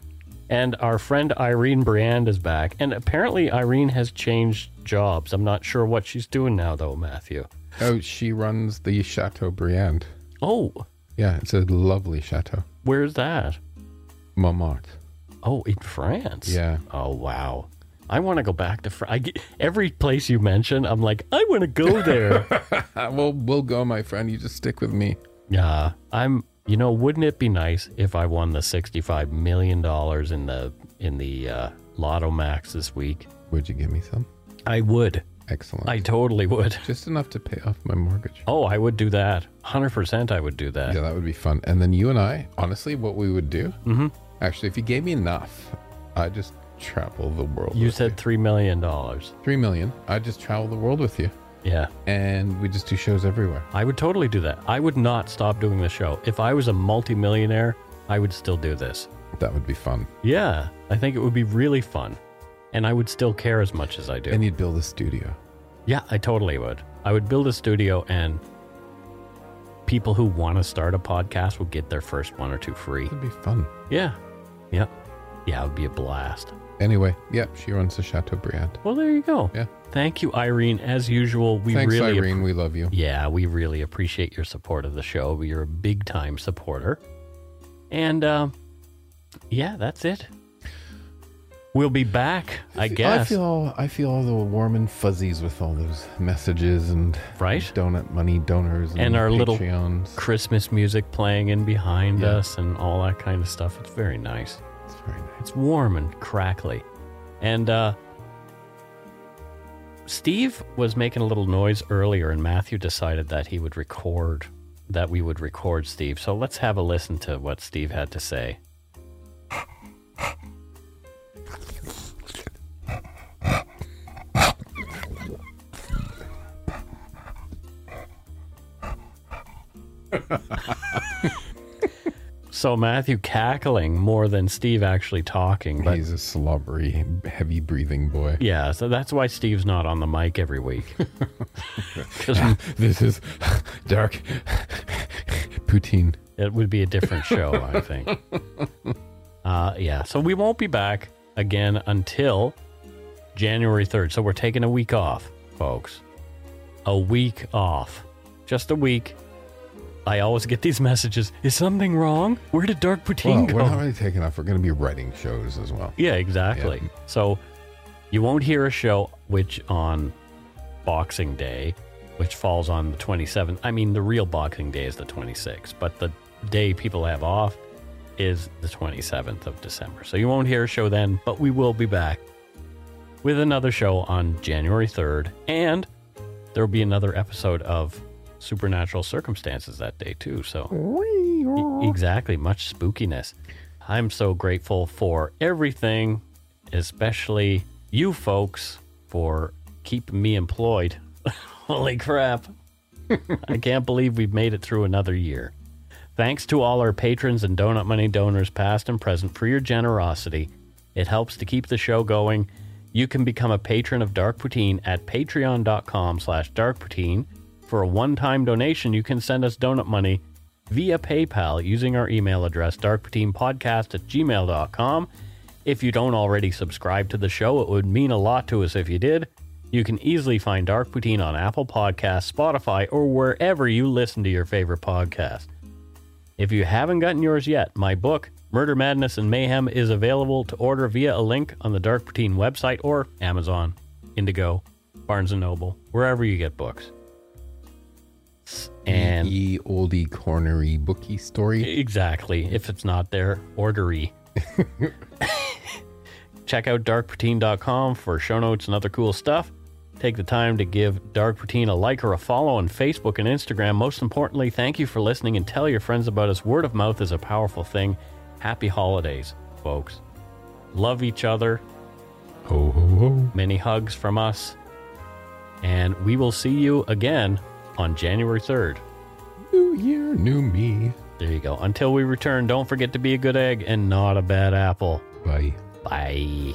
[SPEAKER 6] and our friend Irene Briand is back. And apparently, Irene has changed jobs. I'm not sure what she's doing now, though, Matthew.
[SPEAKER 4] Oh, she runs the Chateau Briand.
[SPEAKER 6] Oh,
[SPEAKER 4] Yeah, it's a lovely chateau.
[SPEAKER 6] where's that?
[SPEAKER 4] Montmartre.
[SPEAKER 6] Oh, in France.
[SPEAKER 4] Yeah.
[SPEAKER 6] Oh, wow. I want to go back to France. Every place you mention, I'm like, I want to go there.
[SPEAKER 4] well, we'll go, my friend. You just stick with me.
[SPEAKER 6] Yeah, I'm. You know, wouldn't it be nice if I won the sixty-five million dollars in the in the uh, Lotto Max this week?
[SPEAKER 4] Would you give me some?
[SPEAKER 6] I would.
[SPEAKER 4] Excellent.
[SPEAKER 6] I totally would.
[SPEAKER 4] Just enough to pay off my mortgage.
[SPEAKER 6] Oh, I would do that. Hundred percent, I would do that.
[SPEAKER 4] Yeah, that would be fun. And then you and I, honestly, what we would do,
[SPEAKER 6] mm-hmm.
[SPEAKER 4] actually, if you gave me enough, I'd just travel the world.
[SPEAKER 6] You said three million dollars.
[SPEAKER 4] Three million. I'd just travel the world with you.
[SPEAKER 6] Yeah.
[SPEAKER 4] And we just do shows everywhere.
[SPEAKER 6] I would totally do that. I would not stop doing the show. If I was a multimillionaire, I would still do this.
[SPEAKER 4] That would be fun.
[SPEAKER 6] Yeah, I think it would be really fun. And I would still care as much as I do.
[SPEAKER 4] And you'd build a studio.
[SPEAKER 6] Yeah, I totally would. I would build a studio and people who want to start a podcast would get their first one or two free.
[SPEAKER 4] It'd be fun.
[SPEAKER 6] Yeah. Yep. Yeah, it would be a blast.
[SPEAKER 4] Anyway, yep, she runs the Chateaubriand.
[SPEAKER 6] Well, there you go.
[SPEAKER 4] Yeah.
[SPEAKER 6] Thank you, Irene. As usual, we
[SPEAKER 4] Thanks,
[SPEAKER 6] really
[SPEAKER 4] Irene. we love you.
[SPEAKER 6] Yeah, we really appreciate your support of the show. You're a big time supporter. And uh, yeah, that's it. We'll be back, I guess.
[SPEAKER 4] I feel all, I feel all the warm and fuzzies with all those messages and
[SPEAKER 6] right
[SPEAKER 4] donut money donors and,
[SPEAKER 6] and our little
[SPEAKER 4] Patreons.
[SPEAKER 6] Christmas music playing in behind
[SPEAKER 4] Yeah.
[SPEAKER 6] us and all that kind of stuff. It's very nice.
[SPEAKER 4] It's very nice.
[SPEAKER 6] It's warm and crackly. And uh Steve was making a little noise earlier and Matthew decided that he would record that we would record Steve. So let's have a listen to what Steve had to say. So Matthew cackling more than Steve actually talking, but
[SPEAKER 4] He's a slobbery, heavy breathing boy.
[SPEAKER 6] yeah, so that's why Steve's not on the mic every week. 'Cause
[SPEAKER 4] this is dark poutine.
[SPEAKER 6] It would be a different show, I think. Uh, yeah, so we won't be back again until January 3rd. So we're taking a week off, folks. A week off. Just a week. I always get these messages. Is something wrong? Where did Dark Poutine
[SPEAKER 4] Well,
[SPEAKER 6] go?
[SPEAKER 4] we're not really taking off. We're going to be writing shows as well.
[SPEAKER 6] Yeah, exactly. So you won't hear a show which on Boxing Day, which falls on the 27th. I mean, the real Boxing Day is the 26th, but the day people have off is the 27th of December. So you won't hear a show then, but we will be back with another show on January 3rd. And there will be another episode of Supernatural Circumstances that day, too. So E- exactly, much spookiness. I'm so grateful for everything, especially you folks for keeping me employed. Holy crap. I can't believe we've made it through another year. Thanks to all our patrons and donut money donors, past and present, for your generosity. It helps to keep the show going. You can become a patron of Dark Poutine at patreon.com slash darkpoutine. For a one-time donation, you can send us donut money via PayPal using our email address, darkpoutinepodcast at gmail.com. If you don't already subscribe to the show, it would mean a lot to us if you did. You can easily find Dark Poutine on Apple Podcasts, Spotify, or wherever you listen to your favorite podcast. If you haven't gotten yours yet, my book, Murder, Madness, and Mayhem, is available to order via a link on the Dark Poutine website or Amazon, Indigo, Barnes & Noble, wherever you get books. And
[SPEAKER 4] Ye oldie cornery bookie story.
[SPEAKER 6] Exactly. If it's not there, ordery. Check out darkpoutine.com for show notes and other cool stuff. Take the time to give Dark Poutine a like or a follow on Facebook and Instagram. Most importantly, thank you for listening and tell your friends about us. Word of mouth is a powerful thing. Happy holidays, folks. Love each other.
[SPEAKER 4] Ho, ho, ho.
[SPEAKER 6] Many hugs from us. And we will see you again on January 3rd.
[SPEAKER 4] New year, new me.
[SPEAKER 6] There you go. Until we return, don't forget to be a good egg and not a bad apple.
[SPEAKER 4] Bye.
[SPEAKER 6] Bye.